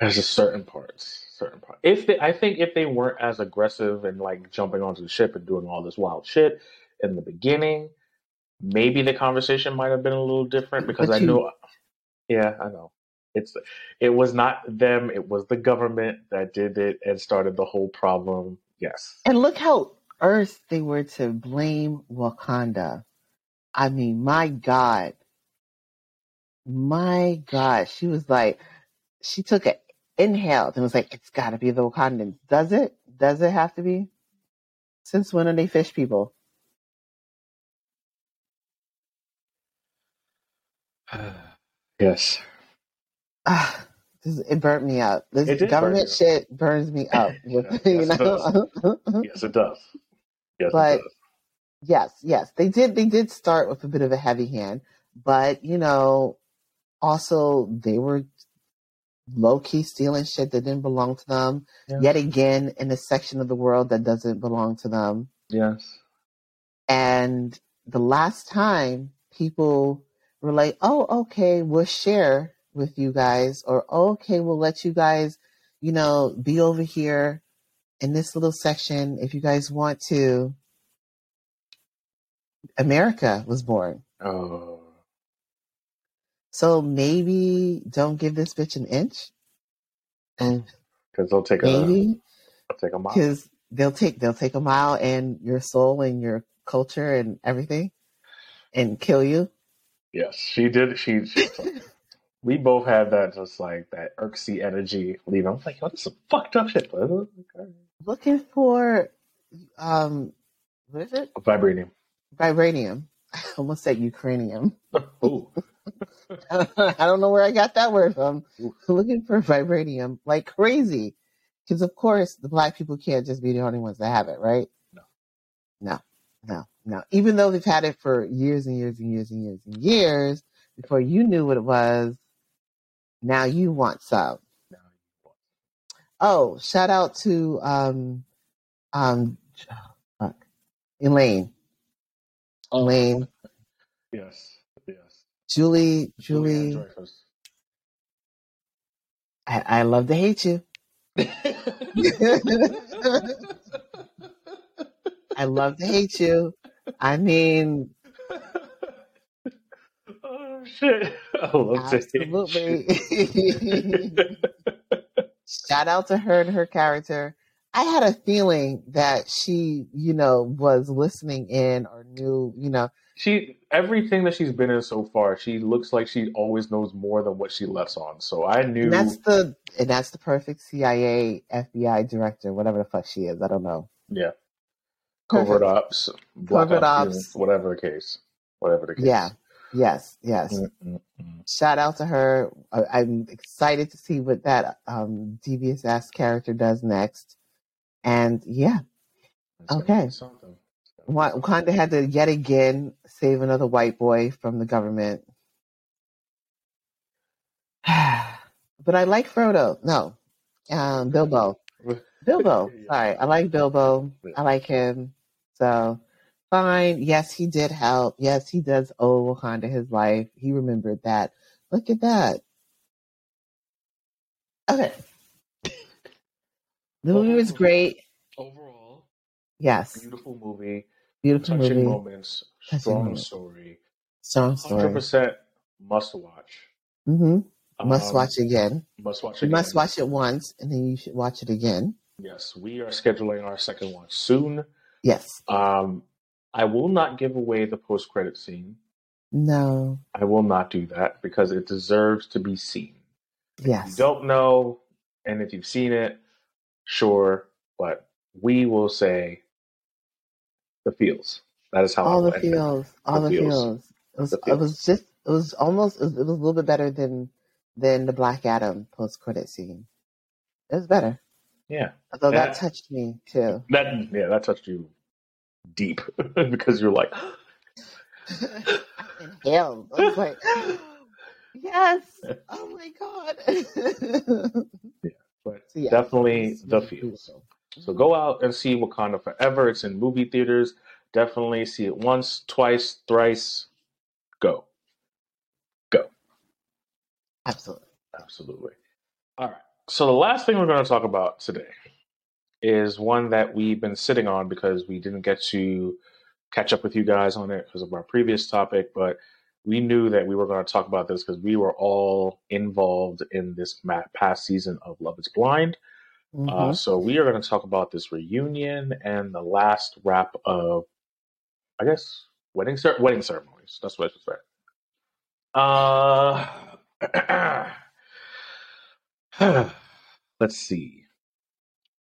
There's just certain parts. Certain parts. If they I think if they weren't as aggressive and like jumping onto the ship and doing all this wild shit in the beginning, maybe the conversation might have been a little different because But I you- knew Yeah, I know. It's it was not them, it was the government that did it and started the whole problem. Yes. And look how earth they were to blame Wakanda. I mean, my God. My God. She was like, she took an inhale and was like, it's got to be the Wakandans. Does it? Does it have to be? Since when are they fish people? yes. Ah, this, it burnt me up. This burn government you. shit burns me up. Yes, it? Yes, it does. Yes, But- it does. yes, yes, they did. They did start with a bit of a heavy hand, but you know, also they were low key stealing shit that didn't belong to them. Yeah. Yet again, in a section of the world that doesn't belong to them. Yes. And the last time people were like, "Oh, okay, we'll share with you guys," or "Oh, "Okay, we'll let you guys, you know, be over here in this little section if you guys want to." America was born. Oh, So maybe don't give this bitch an inch. And because they'll take a maybe they'll take a mile. because they'll take they'll take a mile and your soul and your culture and everything and kill you. Yes, she did. She, she we both had that just like that irksy energy leaving. I was like, yo, this is some fucked up shit. Looking for um what is it? Vibranium. Vibranium. I almost said Ukrainium. Ooh. I don't know where I got that word from. Looking for vibranium like crazy. Because of course the black people can't just be the only ones that have it, right? No. No. No. No. Even though they've had it for years and years and years and years and years before you knew what it was, now you want some. Oh, shout out to um um fuck. Elaine. Elaine. Yes. Julie Julie I, I love to hate you. I love to hate you. I mean, oh shit! I love to hate you. absolutely. Shout out to her and her character. I had a feeling that she, you know, was listening in or knew, you know, She everything that she's been in so far, she looks like she always knows more than what she lets on. So I knew. and that's the and that's the perfect CIA, FBI director, whatever the fuck she is. I don't know. yeah, covert ops, Covert ops, ops. whatever the case, whatever the case. Yeah. Yes. Yes. Mm, mm, mm. Shout out to her. I'm excited to see what that um, devious ass character does next. And yeah, gonna Okay. Something. Wa- Wakanda had to yet again save another white boy from the government. but I like Frodo. No, um, Bilbo. Bilbo. Yeah. Sorry, I like Bilbo. I like him. So fine. Yes, he did help. Yes, he does owe Wakanda his life. He remembered that. Look at that. Okay. The movie was great. Overall, Yes. beautiful movie, Beautiful touching movie. moments, Touching strong moments. story, Strong story, hundred percent must watch. Mm hmm Must Um, watch again. Must watch You again. must watch it once and then you should watch it again. Yes, we are scheduling our second one soon. Yes. Um, I will not give away the post credit scene. No. I will not do that because it deserves to be seen. If you Yes. don't know, and if you've seen it, sure, but we will say the feels. That is how All the feels. All The the feels. feels. It was it was just it was almost it was, it was a little bit better than than the Black Adam post credit scene. It was better. Yeah, Although that That- touched me too. that yeah, that touched you deep because you're like, inhaled. I was like, yes. Oh my god. but So, yeah, definitely it was- the feels. beautiful. So mm-hmm. go out and see Wakanda Forever. It's in movie theaters. Definitely see it once, twice, thrice. Go. Go. Absolutely. Absolutely. All right. So the last thing we're going to talk about today is one that we've been sitting on because we didn't get to catch up with you guys on it because of our previous topic, but we knew that we were going to talk about this because we were all involved in this past season of Love Is Blind. Mhm. Uh, so we are going to talk about this reunion and the last wrap of, I guess, wedding cer- wedding ceremonies. That's what I should say. Uh, let's see.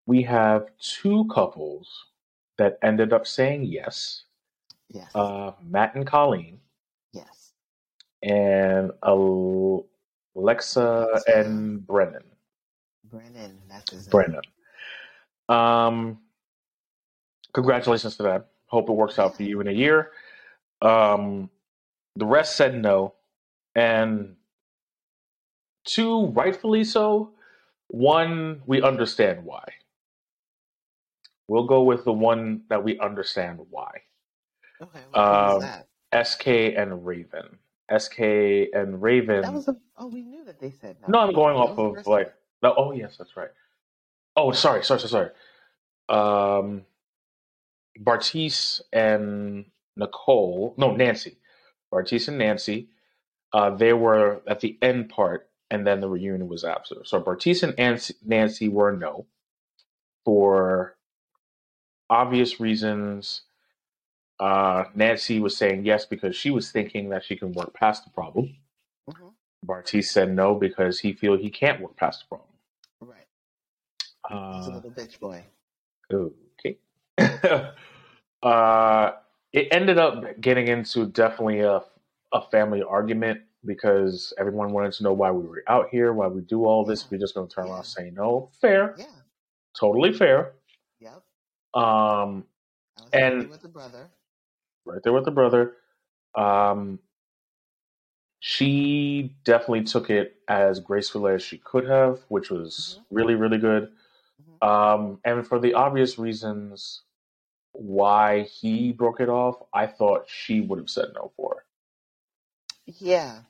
We have two couples that ended up saying yes. yes. Uh, Matt and Colleen, yes. And Al- Alexa and Brennon. Brennon. That's his name. Brennon. Um, congratulations to that. Hope it works out for you in a year. Um, the rest said no, and two rightfully so. One, we understand why. We'll go with the one that we understand why. Okay. What Um, that? SK and Raven. SK and Raven. That was a. Oh, we knew that they said no. No, I'm going That off of like. No, oh yes, that's right. Oh, sorry, sorry, sorry, sorry. Um, Bartise and Nicole, no Nancy, Bartise and Nancy, uh, they were at the end part, and then the reunion was after. So Bartise and Nancy, Nancy were no for obvious reasons. Uh, Nancy was saying yes because she was thinking that she can work past the problem. hmm Bartise said no because he feel he can't work past the problem. Right. He's a Uh, little bitch boy. okay. uh, it ended up getting into definitely a a family argument because everyone wanted to know why we were out here, why we do all this. Yeah. We're just going to turn around Yeah. and say no. Fair, Yeah. totally fair. Yep. Um, I was And- with the brother. Right there with her brother. Um, she definitely took it as gracefully as she could have, which was really, really good. Mhm. Um, and for the obvious reasons why he broke it off, I thought she would have said no for. Yeah.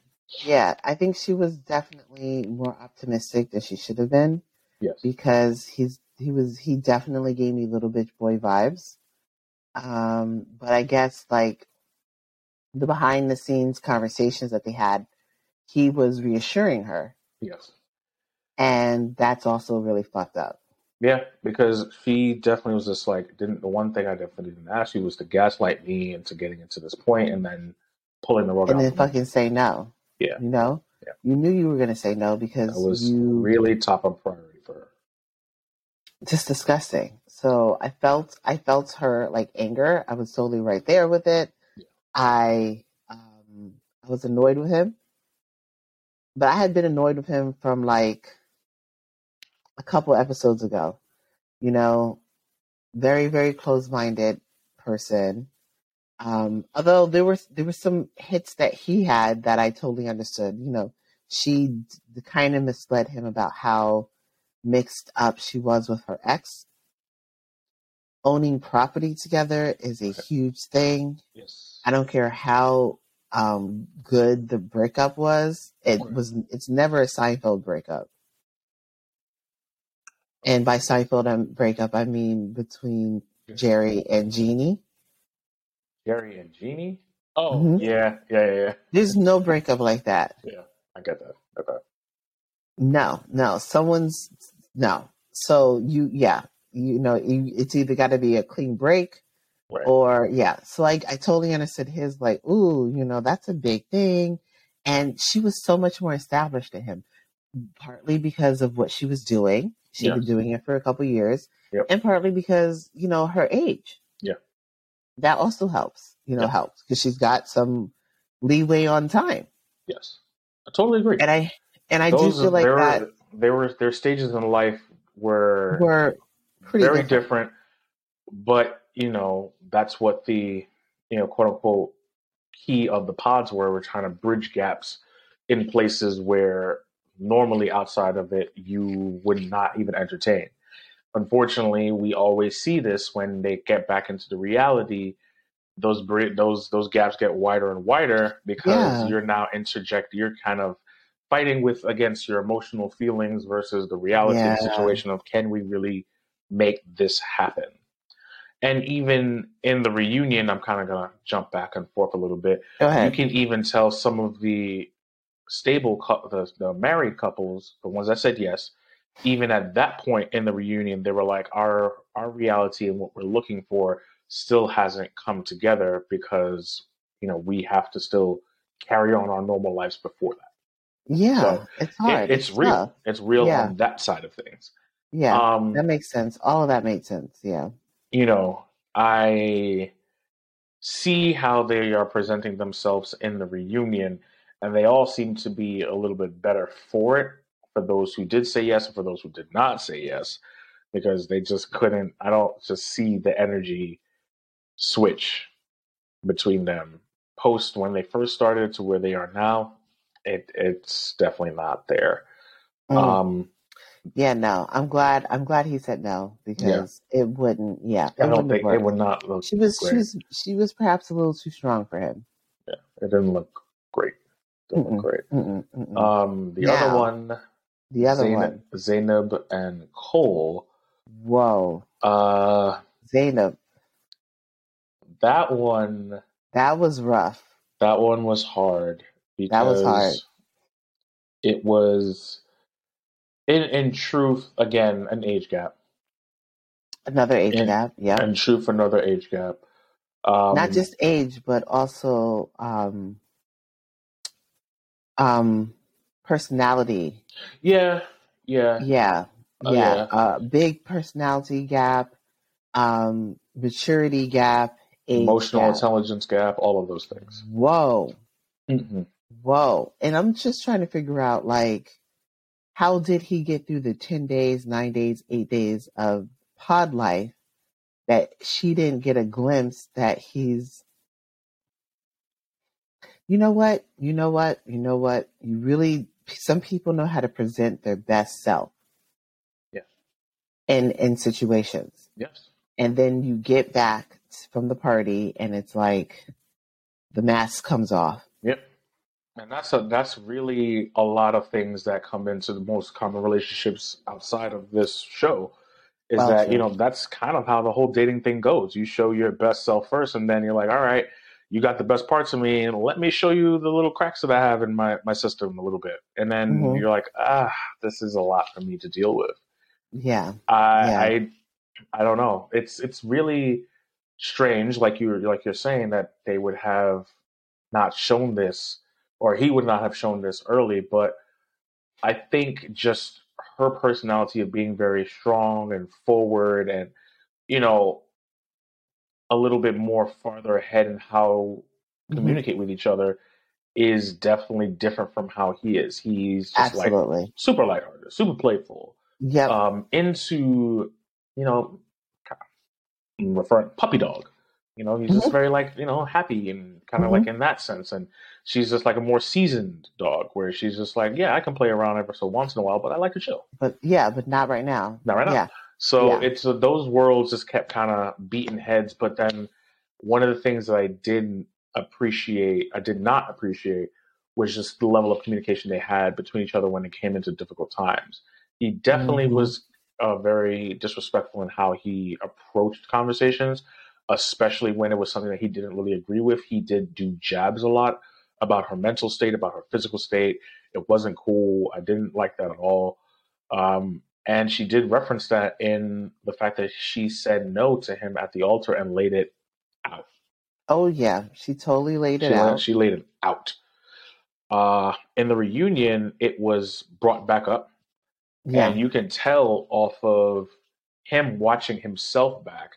Yeah. I think she was definitely more optimistic than she should have been Yes. because he's he was he definitely gave me little bitch boy vibes. Um, but I guess like the behind the scenes conversations that they had, he was reassuring her. Yes. And that's also really fucked up. Yeah, because she definitely was just like didn't the one thing I definitely didn't ask you was to gaslight me into getting into this point and then pulling the rug And out. then from me. fucking say no. Yeah. You know? Yeah. You knew you were gonna say no because That was you really top of priority for her. just disgusting. So I felt I felt her like anger. I was totally right there with it. Yeah. I um I was annoyed with him. But I had been annoyed with him from like a couple episodes ago. You know, very, very close minded person. Um, although there were there were some hits that he had that I totally understood. You know, she d- kind of misled him about how mixed up she was with her ex. Owning property together is a huge thing. Yes. I don't care how um, good the breakup was. It was. It's never a Seinfeld breakup. And by Seinfeld um, breakup, I mean between Jerry and Jeannie. Jerry and Jeannie? Oh, Mhm. yeah, yeah, yeah, yeah. There's no breakup like that. Yeah, I get that. Okay. No, no. Someone's no. So you, yeah, you know, you, it's either got to be a clean break Right. or yeah. So like, I totally understood his like, ooh, you know, that's a big thing, and she was so much more established than him, partly because of what she was doing. She'd been doing it for a couple years, Yep. and partly because you know her age. Yeah. that also helps. You know, Yeah. helps because she's got some leeway on time, Yes. I totally agree. and I and I Those do feel like that were there were there stages in life where were pretty very different. different. But you know, that's what the you know quote unquote key of the pods were. We're trying to bridge gaps in places where normally outside of it you would not even entertain. Unfortunately, we always see this when they get back into the reality. Those those those gaps get wider and wider because Yeah. you're now interject. You're kind of fighting with against your emotional feelings versus the reality of the situation of can we really make this happen? And even in the reunion, I'm kind of gonna jump back and forth a little bit. Go You can even tell some of the stable, the, the married couples, the ones that said yes, even at that point in the reunion, they were like, our our reality and what we're looking for still hasn't come together because you know we have to still carry on our normal lives before that. Yeah, So, it's It- hard. it's real. tough. It's real Yeah. on that side of things. Yeah, Um, that makes sense. All of that made sense. Yeah. you know, I see how they are presenting themselves in the reunion, and they all seem to be a little bit better for it. For those who did say yes, and for those who did not say yes, because they just couldn't. I don't just see the energy switch between them post when they first started to where they are now. It it's definitely not there. Mm. Um, yeah, no. I'm glad I'm glad he said no because it wouldn't yeah, I don't think it would not look. She was she great. was she was perhaps a little too strong for him. Yeah, it didn't look great. Didn't look great. Mm-mm, mm-mm. Um, the other one, the other Zainab, one. Zainab and Cole. Whoa. Uh, Zainab. that one, That was rough. That one was hard because That was hard. it was in in truth again an age gap. Another age In gap. Yep. in truth another age gap. Um Not just age, but also um um personality. yeah, yeah. Yeah. Oh, Yeah. yeah. Uh big personality gap, um, maturity gap, age Emotional gap. intelligence gap, all of those things. Whoa. hmm Whoa. And I'm just trying to figure out like how did he get through the 10 days, 9 days, 8 days of pod life that she didn't get a glimpse that he's you know what? You know what? You know what? You really some people know how to present their best self Yeah. in in situations. Yes. And then you get back from the party and it's like the mask comes off. And that's a that's really a lot of things that come into the most common relationships outside of this show. Is Well, that, you know, that's kind of how the whole dating thing goes. You show your best self first and then you're like, all right, you got the best parts of me and let me show you the little cracks that I have in my, my system a little bit. And then Mhm. you're like, ah, this is a lot for me to deal with. Yeah. I Yeah. I I don't know. It's it's really strange, like you like you're saying that they would have not shown this, or he would not have shown this early. But I think just her personality of being very strong and forward, and you know, a little bit more farther ahead in how Mhm. communicate with each other is definitely different from how he is. He's just like Absolutely. super lighthearted, super playful Yep. um, into you know referring puppy dog. You know, he's just Mhm. very like you know happy and kind of Mhm. like in that sense. And she's just like a more seasoned dog, where she's just like, yeah, I can play around every so once in a while, but I like to chill. But yeah, but not right now. Not right now. Yeah. So Yeah. it's uh, those worlds just kept kind of beating heads. But then one of the things that I didn't appreciate, I did not appreciate, was just the level of communication they had between each other when it came into difficult times. He definitely Mhm. was uh, very disrespectful in how he approached conversations, especially when it was something that he didn't really agree with. He did do jabs a lot about her mental state, about her physical state. It wasn't cool. I didn't like that at all. Um, and she did reference that in the fact that she said no to him at the altar and laid it out. Oh yeah, she totally laid She it laid, out. she laid it out. Uh, in the reunion, it was brought back up, Yeah. and you can tell off of him watching himself back.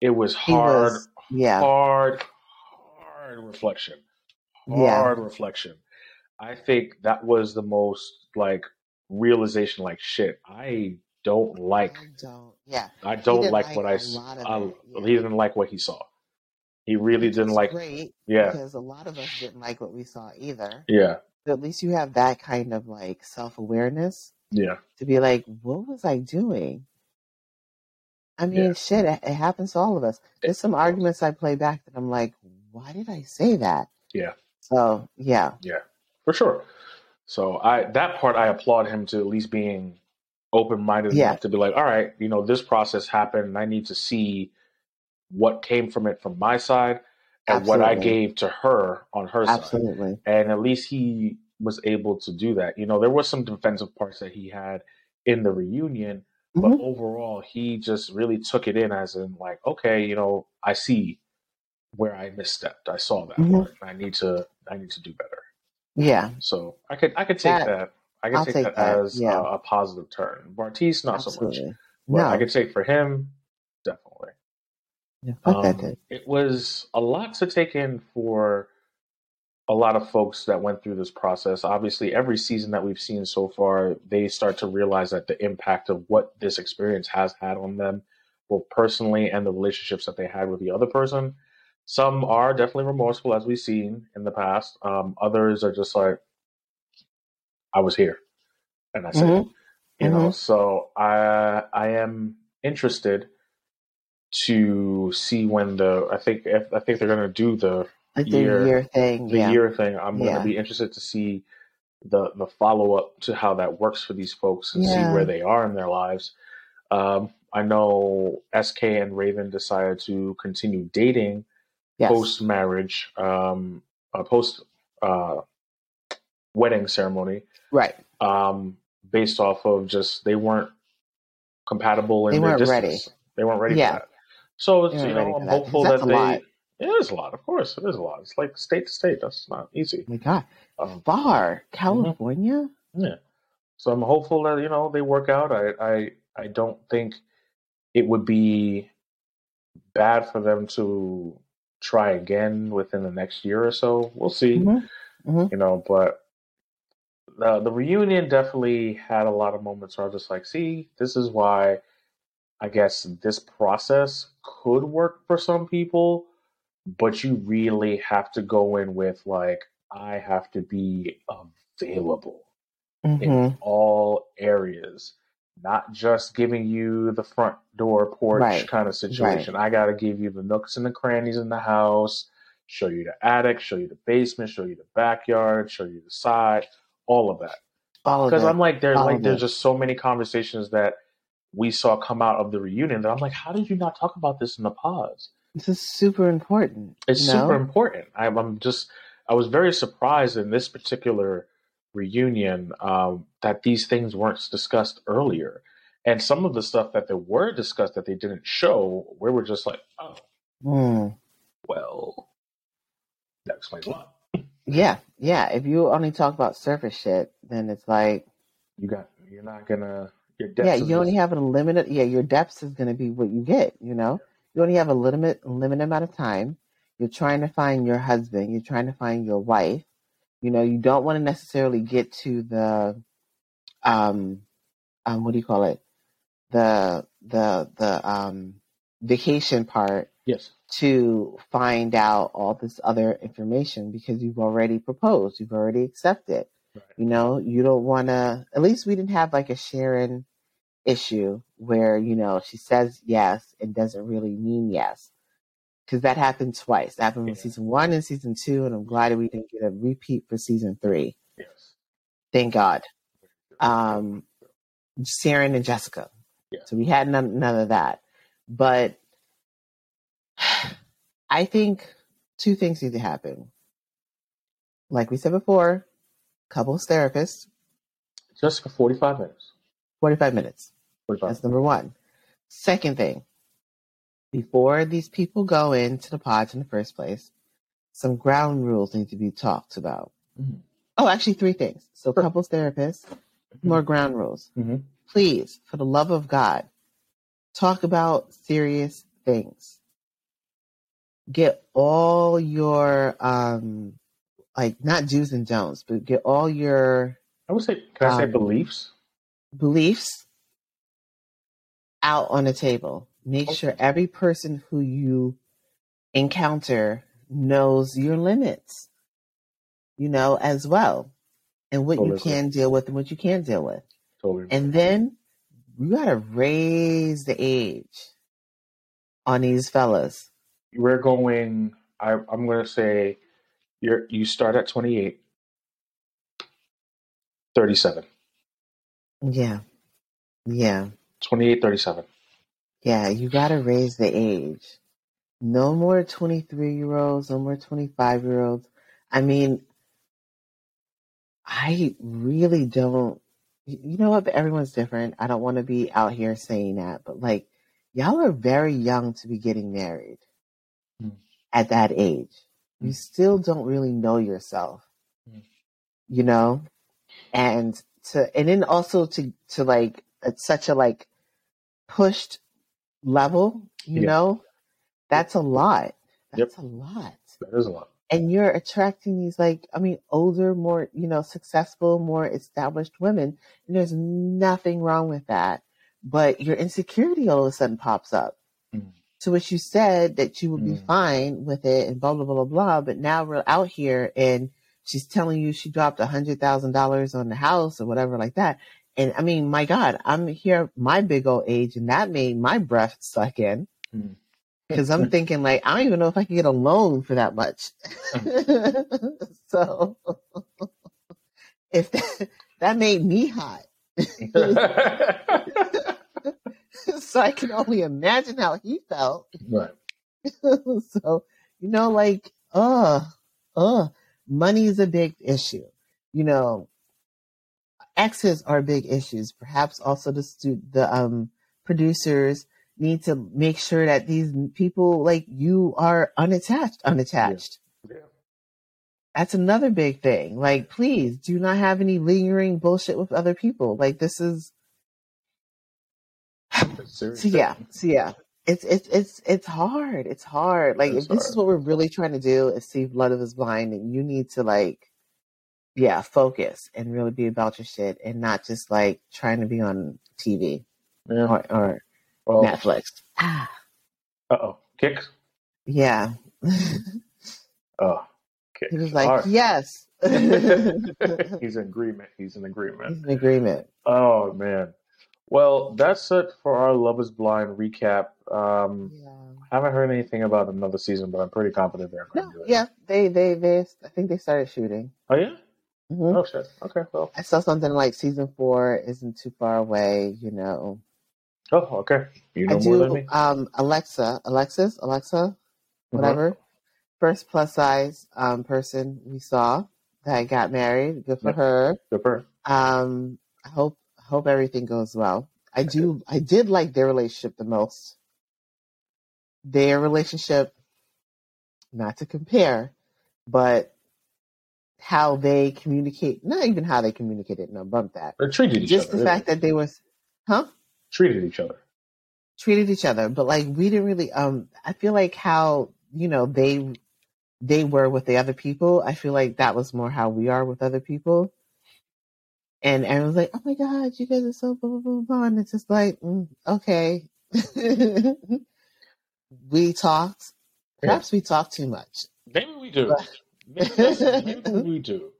It was hard, was yeah. hard, hard reflection. Yeah. Hard reflection. I think that was the most like realization. Like shit, I don't like I don't. Yeah. I don't like like what I, a s- I- it, yeah. he didn't like what he saw. He really didn't like great yeah because a lot of us didn't like what we saw either. yeah But at least you have that kind of like self awareness yeah to be like, what was I doing? I mean, Yeah. shit, it, it happens to all of us. There's some arguments I play back that I'm like, why did I say that? Yeah. So yeah, yeah, for sure. So I that part I applaud him to at least being open minded Yeah. enough to be like, all right, you know, this process happened and I need to see what came from it from my side and what I gave to her on her side. absolutely. And at least he was able to do that. You know, there was some defensive parts that he had in the reunion, but Mhm. overall he just really took it in as in like, okay, you know, I see where I misstepped. I saw that Mhm. part. I need to I need to do better. Yeah, So I could I could take That- that. I could take, take that, that, as yeah. a, a positive turn. Bartise not so much. absolutely. But No, I could take for him definitely. yeah, Um, it was a lot to take in for a lot of folks that went through this process. Obviously, every season that we've seen so far, they start to realize that the impact of what this experience has had on them, both personally and the relationships that they had with the other person. Some are definitely remorseful, as we've seen in the past. Um, others are just like, I was here, and I said, it." Mhm. you know. Mhm. So I I am interested to see when the I think if, I think they're going to do the year- year thing. the yeah. year thing. I'm going to be interested to see the the follow up to how that works for these folks and see where they are in their lives. Um, I know SK and Raven decided to continue dating Yes. post marriage, um, uh, post uh, wedding ceremony, right. um, based off of just they weren't compatible in They weren't distance. ready. They weren't ready Yeah. for that. So it's, you know, I'm that, hopeful that they. lot. It is a lot, of course. It is a lot. It's like state to state. That's not easy. Oh my God. Um, Far. California? Yeah. So I'm hopeful that you know they work out. I I I don't think it would be bad for them to try again within the next year or so. We'll see. Mhm. Mhm. You know, but the the reunion definitely had a lot of moments where I was just like, see, this is why I guess this process could work for some people, but you really have to go in with like I have to be available in Mhm. all areas, not just giving you the front door porch Right. kind of situation. I got to give you the nooks and the crannies in the house, show you the attic, show you the basement, show you the backyard, show you the side, all of that. All of Because. I'm like, there's All like there's just so many conversations that we saw come out of the reunion that I'm like, how did you not talk about this in the pause? This is super important. It's you know? super important. I'm, I'm just, I was very surprised in this particular reunion um, that these things weren't discussed earlier. And some of the stuff that they were discussed that they didn't show, we were just like, oh, Mm. well, that explains a lot. Yeah, yeah. If you only talk about surface shit, then it's like, You got, you're not gonna, your depths yeah, you only have a limited. Yeah, your depths is going to be what you get. You know, you only have a limit, limited amount of time. You're trying to find your husband. You're trying to find your wife. You know, you don't want to necessarily get to the, um, um, what do you call it? The the the um vacation part yes, to find out all this other information because you've already proposed, you've already accepted. right. You know, you don't want to, at least we didn't have like a Sharon issue where, you know, she says yes and doesn't really mean yes. Because that happened twice. That happened with Yeah. season one and season two, and I'm glad that we didn't get a repeat for season three. yes. Thank God. Um, Sharon and Jessica. Yeah. So we had none, none of that. But I think two things need to happen. Like we said before, couples therapist, Just for 45 minutes. 45 minutes. 45 That's number one. Second thing, before these people go into the pods in the first place, some ground rules need to be talked about. Mhm. Oh, actually, three things. So, Sure. couples therapists, more ground rules. Mhm. Please, for the love of God, talk about serious things. Get all your, um, like, not do's and don'ts, but get all your I would say, can I say Um, beliefs? beliefs out on the table. Make sure every person who you encounter knows your limits, you know, as well, and what you Totally agree. can deal with and what you can't deal with. Totally. And then you got to raise the age on these fellas. we're going I, i'm going to say you're you start at 28 37 Yeah. Yeah. 28 37 Yeah. You got to raise the age. No more 23 year olds, no more 25 year olds. I mean, I really don't. You know what? Everyone's different. I don't want to be out here saying that, but like, y'all are very young to be getting married Hmm. at that age. Hmm. You still don't really know yourself, Hmm. you know, and to and then also to to like at such a like pushed level, you Yeah. know, that's a lot. Yep. That's a lot that is a lot and you're attracting these like i mean older more you know successful more established women and there's nothing wrong with that but your insecurity all of a sudden pops up Mm. to which you said that you would be Mm. fine with it and blah blah blah blah blah but now we're out here and she's telling you she dropped a hundred thousand dollars on the house or whatever like that and i mean my god i'm here my big old age and that made my breath suck in Mm. because I'm thinking like I don't even know if I can get a loan for that much. so if that, that made me hot, so I can only imagine how he felt. right so You know, like, uh, uh, money is a big issue. You know, exes are big issues. Perhaps also the stu- the um producers need to make sure that these people like you are unattached, unattached. Yeah. That's another big thing. Like, please do not have any lingering bullshit with other people. Like, this is so yeah, so yeah. It's it's it's it's hard. It's hard. Like, if this is what we're really trying to do is see blood of is blind, and you need to like, yeah, focus and really be about your shit, and not just like trying to be on TV Yeah. or or Well, Netflix. Uh oh. Kicks. yeah. Oh, kicks. he was like, right. yes. He's in agreement. He's in agreement. He's in agreement. Oh man. Well, that's it for our Love Is Blind recap. Um, Yeah. haven't heard anything about another season, but I'm pretty confident they're going No, to do it. yeah, they, they, they, I think they started shooting. Oh yeah. Hmm Oh shit. Okay. Well. I saw something like season four isn't too far away, you know. Oh, okay. You know I more than me. um, Alexa, Alexis, Alexa, Mhm. whatever, first plus size, um, person we saw that got married. Good for Yep. her. Good for her. Um, I hope, hope everything goes well. I do, I did like their relationship the most. Their relationship, not to compare, but how they communicate, not even how they communicated, no, bump that. They treated each Just other. Just the fact that they was, huh? treated each other. Treated each other, but like we didn't really, um, I feel like how, you know, they, they were with the other people. I feel like that was more how we are with other people. And everyone's like, oh my God, you guys are so blah, blah, blah, blah. And it's just like, mm, okay. we talked. Yeah. Perhaps we talk too much. Maybe we do. Maybe, maybe we do.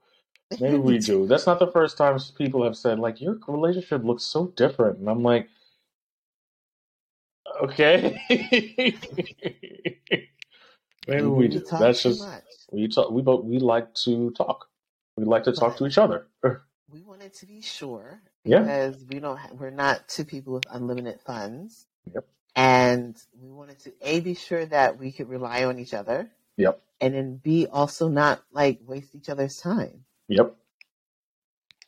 Maybe we do. That's not the first time people have said like your relationship looks so different, and I'm like, okay. maybe we do. That's just much. we talk. We both we like to talk. We like to talk to each other. We wanted to be sure Yeah. because we don't. Ha- we're not two people with unlimited funds. Yep. And we wanted to a be sure that we could rely on each other, Yep. and then b also not like waste each other's time. Yep.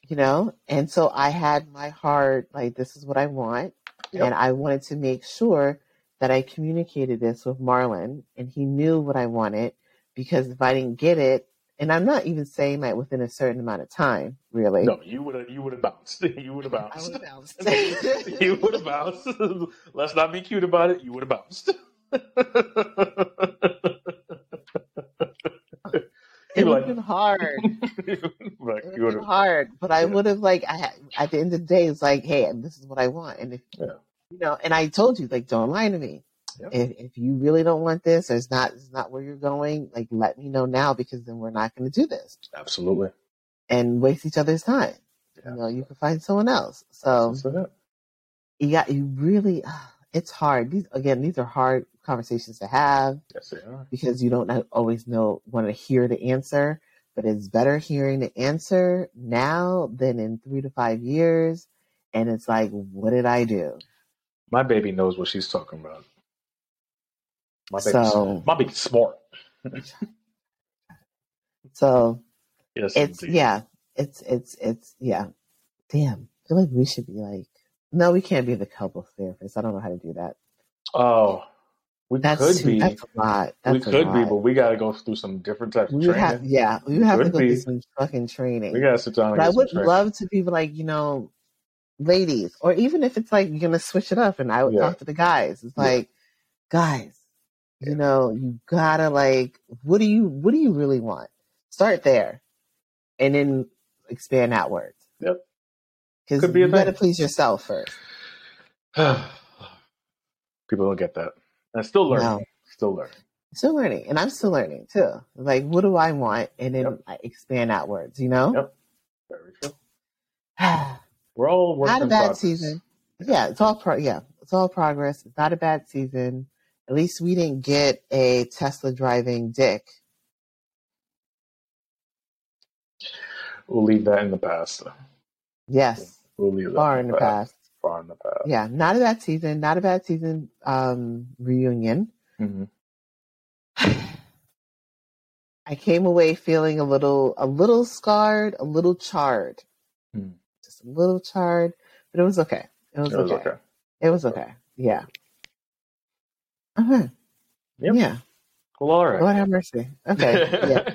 You know. And so I had my heart like this is what I want, Yep. and I wanted to make sure that I communicated this with Marlon, and he knew what I wanted because if I didn't get it, and I'm not even saying that within a certain amount of time, really. No, you would have. You would have bounced. You would have bounced. I bounced. would bounce. you would have bounced. Let's not be cute about it. You would have bounced. Would have been hard. It would have been hard, but I Yeah. would have like I at the end of the day, it's like, hey, this is what I want, and if Yeah. you know, and I told you like, don't lie to me. Yeah. If if you really don't want this, or it's not it's not where you're going, like let me know now because then we're not going to do this Absolutely. and waste each other's time. Yeah. You know, you can find someone else. So That's it. you got you really, it's hard. These again, these are hard conversations to have. Yes, they are. because you don't always know want to hear the answer but it's better hearing the answer now than in three to five years and it's like what did i do My baby knows what she's talking about. My baby's, So- my baby's smart. so Yes, it's indeed. yeah it's it's it's yeah damn i feel like we should be like no we can't be the couple therapist i don't know how to do that Oh, we that's could be. that's a lot that's we could be, but we got to go through some different types of training. have yeah we have to go be. through some fucking training we got to sit down and But I would love to be like, you know, ladies, or even if it's like you're gonna switch it up, and I would Yeah. talk to the guys. It's Yeah. like, guys, Yeah. you know, you gotta like, what do you, what do you really want? Start there, and then expand outwards. Yep. Because be you gotta please yourself first. People don't get that. And still learning. No. Still learning. Still learning, and I'm still learning too. Like, what do I want, and then Yep. I expand outwards. You know. Yep. Very true. We're all working not a bad progress. season. Yeah, it's all pro. Yeah, it's all progress. It's not a bad season. At least we didn't get a Tesla driving dick. We'll leave that in the past. Yes, We'll leave that far in the past. Far in the past. Yeah, not a bad season. Not a bad season. Um, reunion. hmm I came away feeling a little, a little scarred, a little charred, Hmm. just a little charred, but it was okay. It was, It was okay. okay. It was okay. Yeah. Okay. Yep. Yeah. Well, all right. Lord have mercy. Okay. yeah.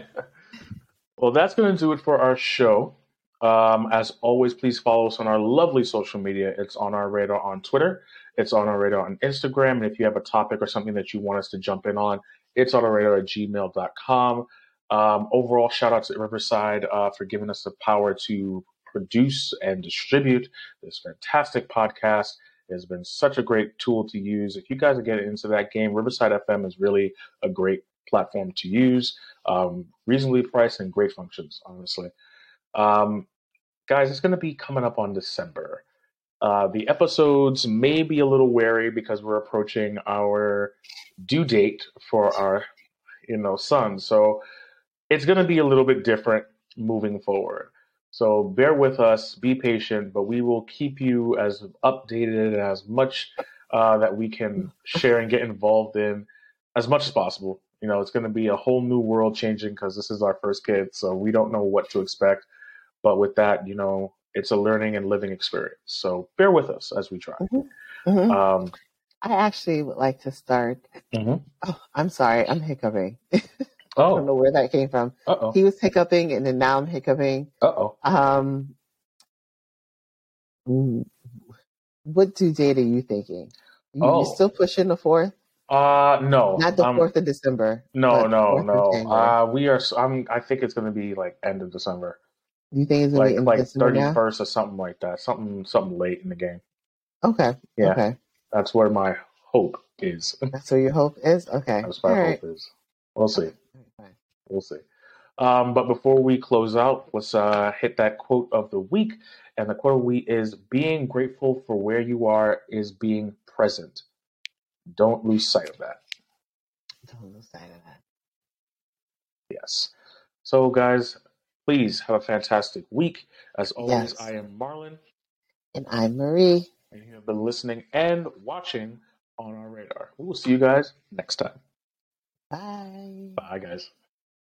well, that's going to do it for our show. Um, as always, please follow us on our lovely social media. It's on our radar on Twitter. It's on our radar on Instagram. And if you have a topic or something that you want us to jump in on, it's on our radar at gmail.com. Um, overall, shout out to Riverside uh, for giving us the power to produce and distribute this fantastic podcast. It has been such a great tool to use. If you guys are getting into that game, Riverside FM is really a great platform to use. Um, reasonably priced and great functions, honestly. Um, guys, it's going to be coming up on December. Uh, the episodes may be a little wary because we're approaching our due date for our, you know, son. So it's going to be a little bit different moving forward. So bear with us, be patient, but we will keep you as updated as much uh, that we can share and get involved in as much as possible. You know, it's going to be a whole new world changing because this is our first kid, so we don't know what to expect. But with that, you know, it's a learning and living experience. So bear with us as we try. Mhm. Um, I actually would like to start. mhm. Oh, I'm sorry. I'm hiccuping. I Oh, don't know where that came from. uh oh, He was hiccuping, and then now I'm hiccuping. oh. Um, what due date are you thinking? You, Oh. You're still pushing the fourth? Uh, no, Not the um, fourth of December. No, no, no. Uh, we are. I'm. I think it's going to be like end of December, you think it's like like thirty first or something like that. Something something late in the game. Okay. Yeah. Okay. That's where my hope is. That's where your hope is. Okay. That's All my right. is. We'll see. Okay. We'll see. Um, but before we close out, let's uh, hit that quote of the week. And the quote of the week is being grateful for where you are is being present. Don't lose sight of that. Don't lose sight of that. Yes. So, guys, please have a fantastic week. As always, Yes. I am Marlon, And I'm Marie. and you have been listening and watching on our radar. We will see you guys next time. Bye. Bye, guys.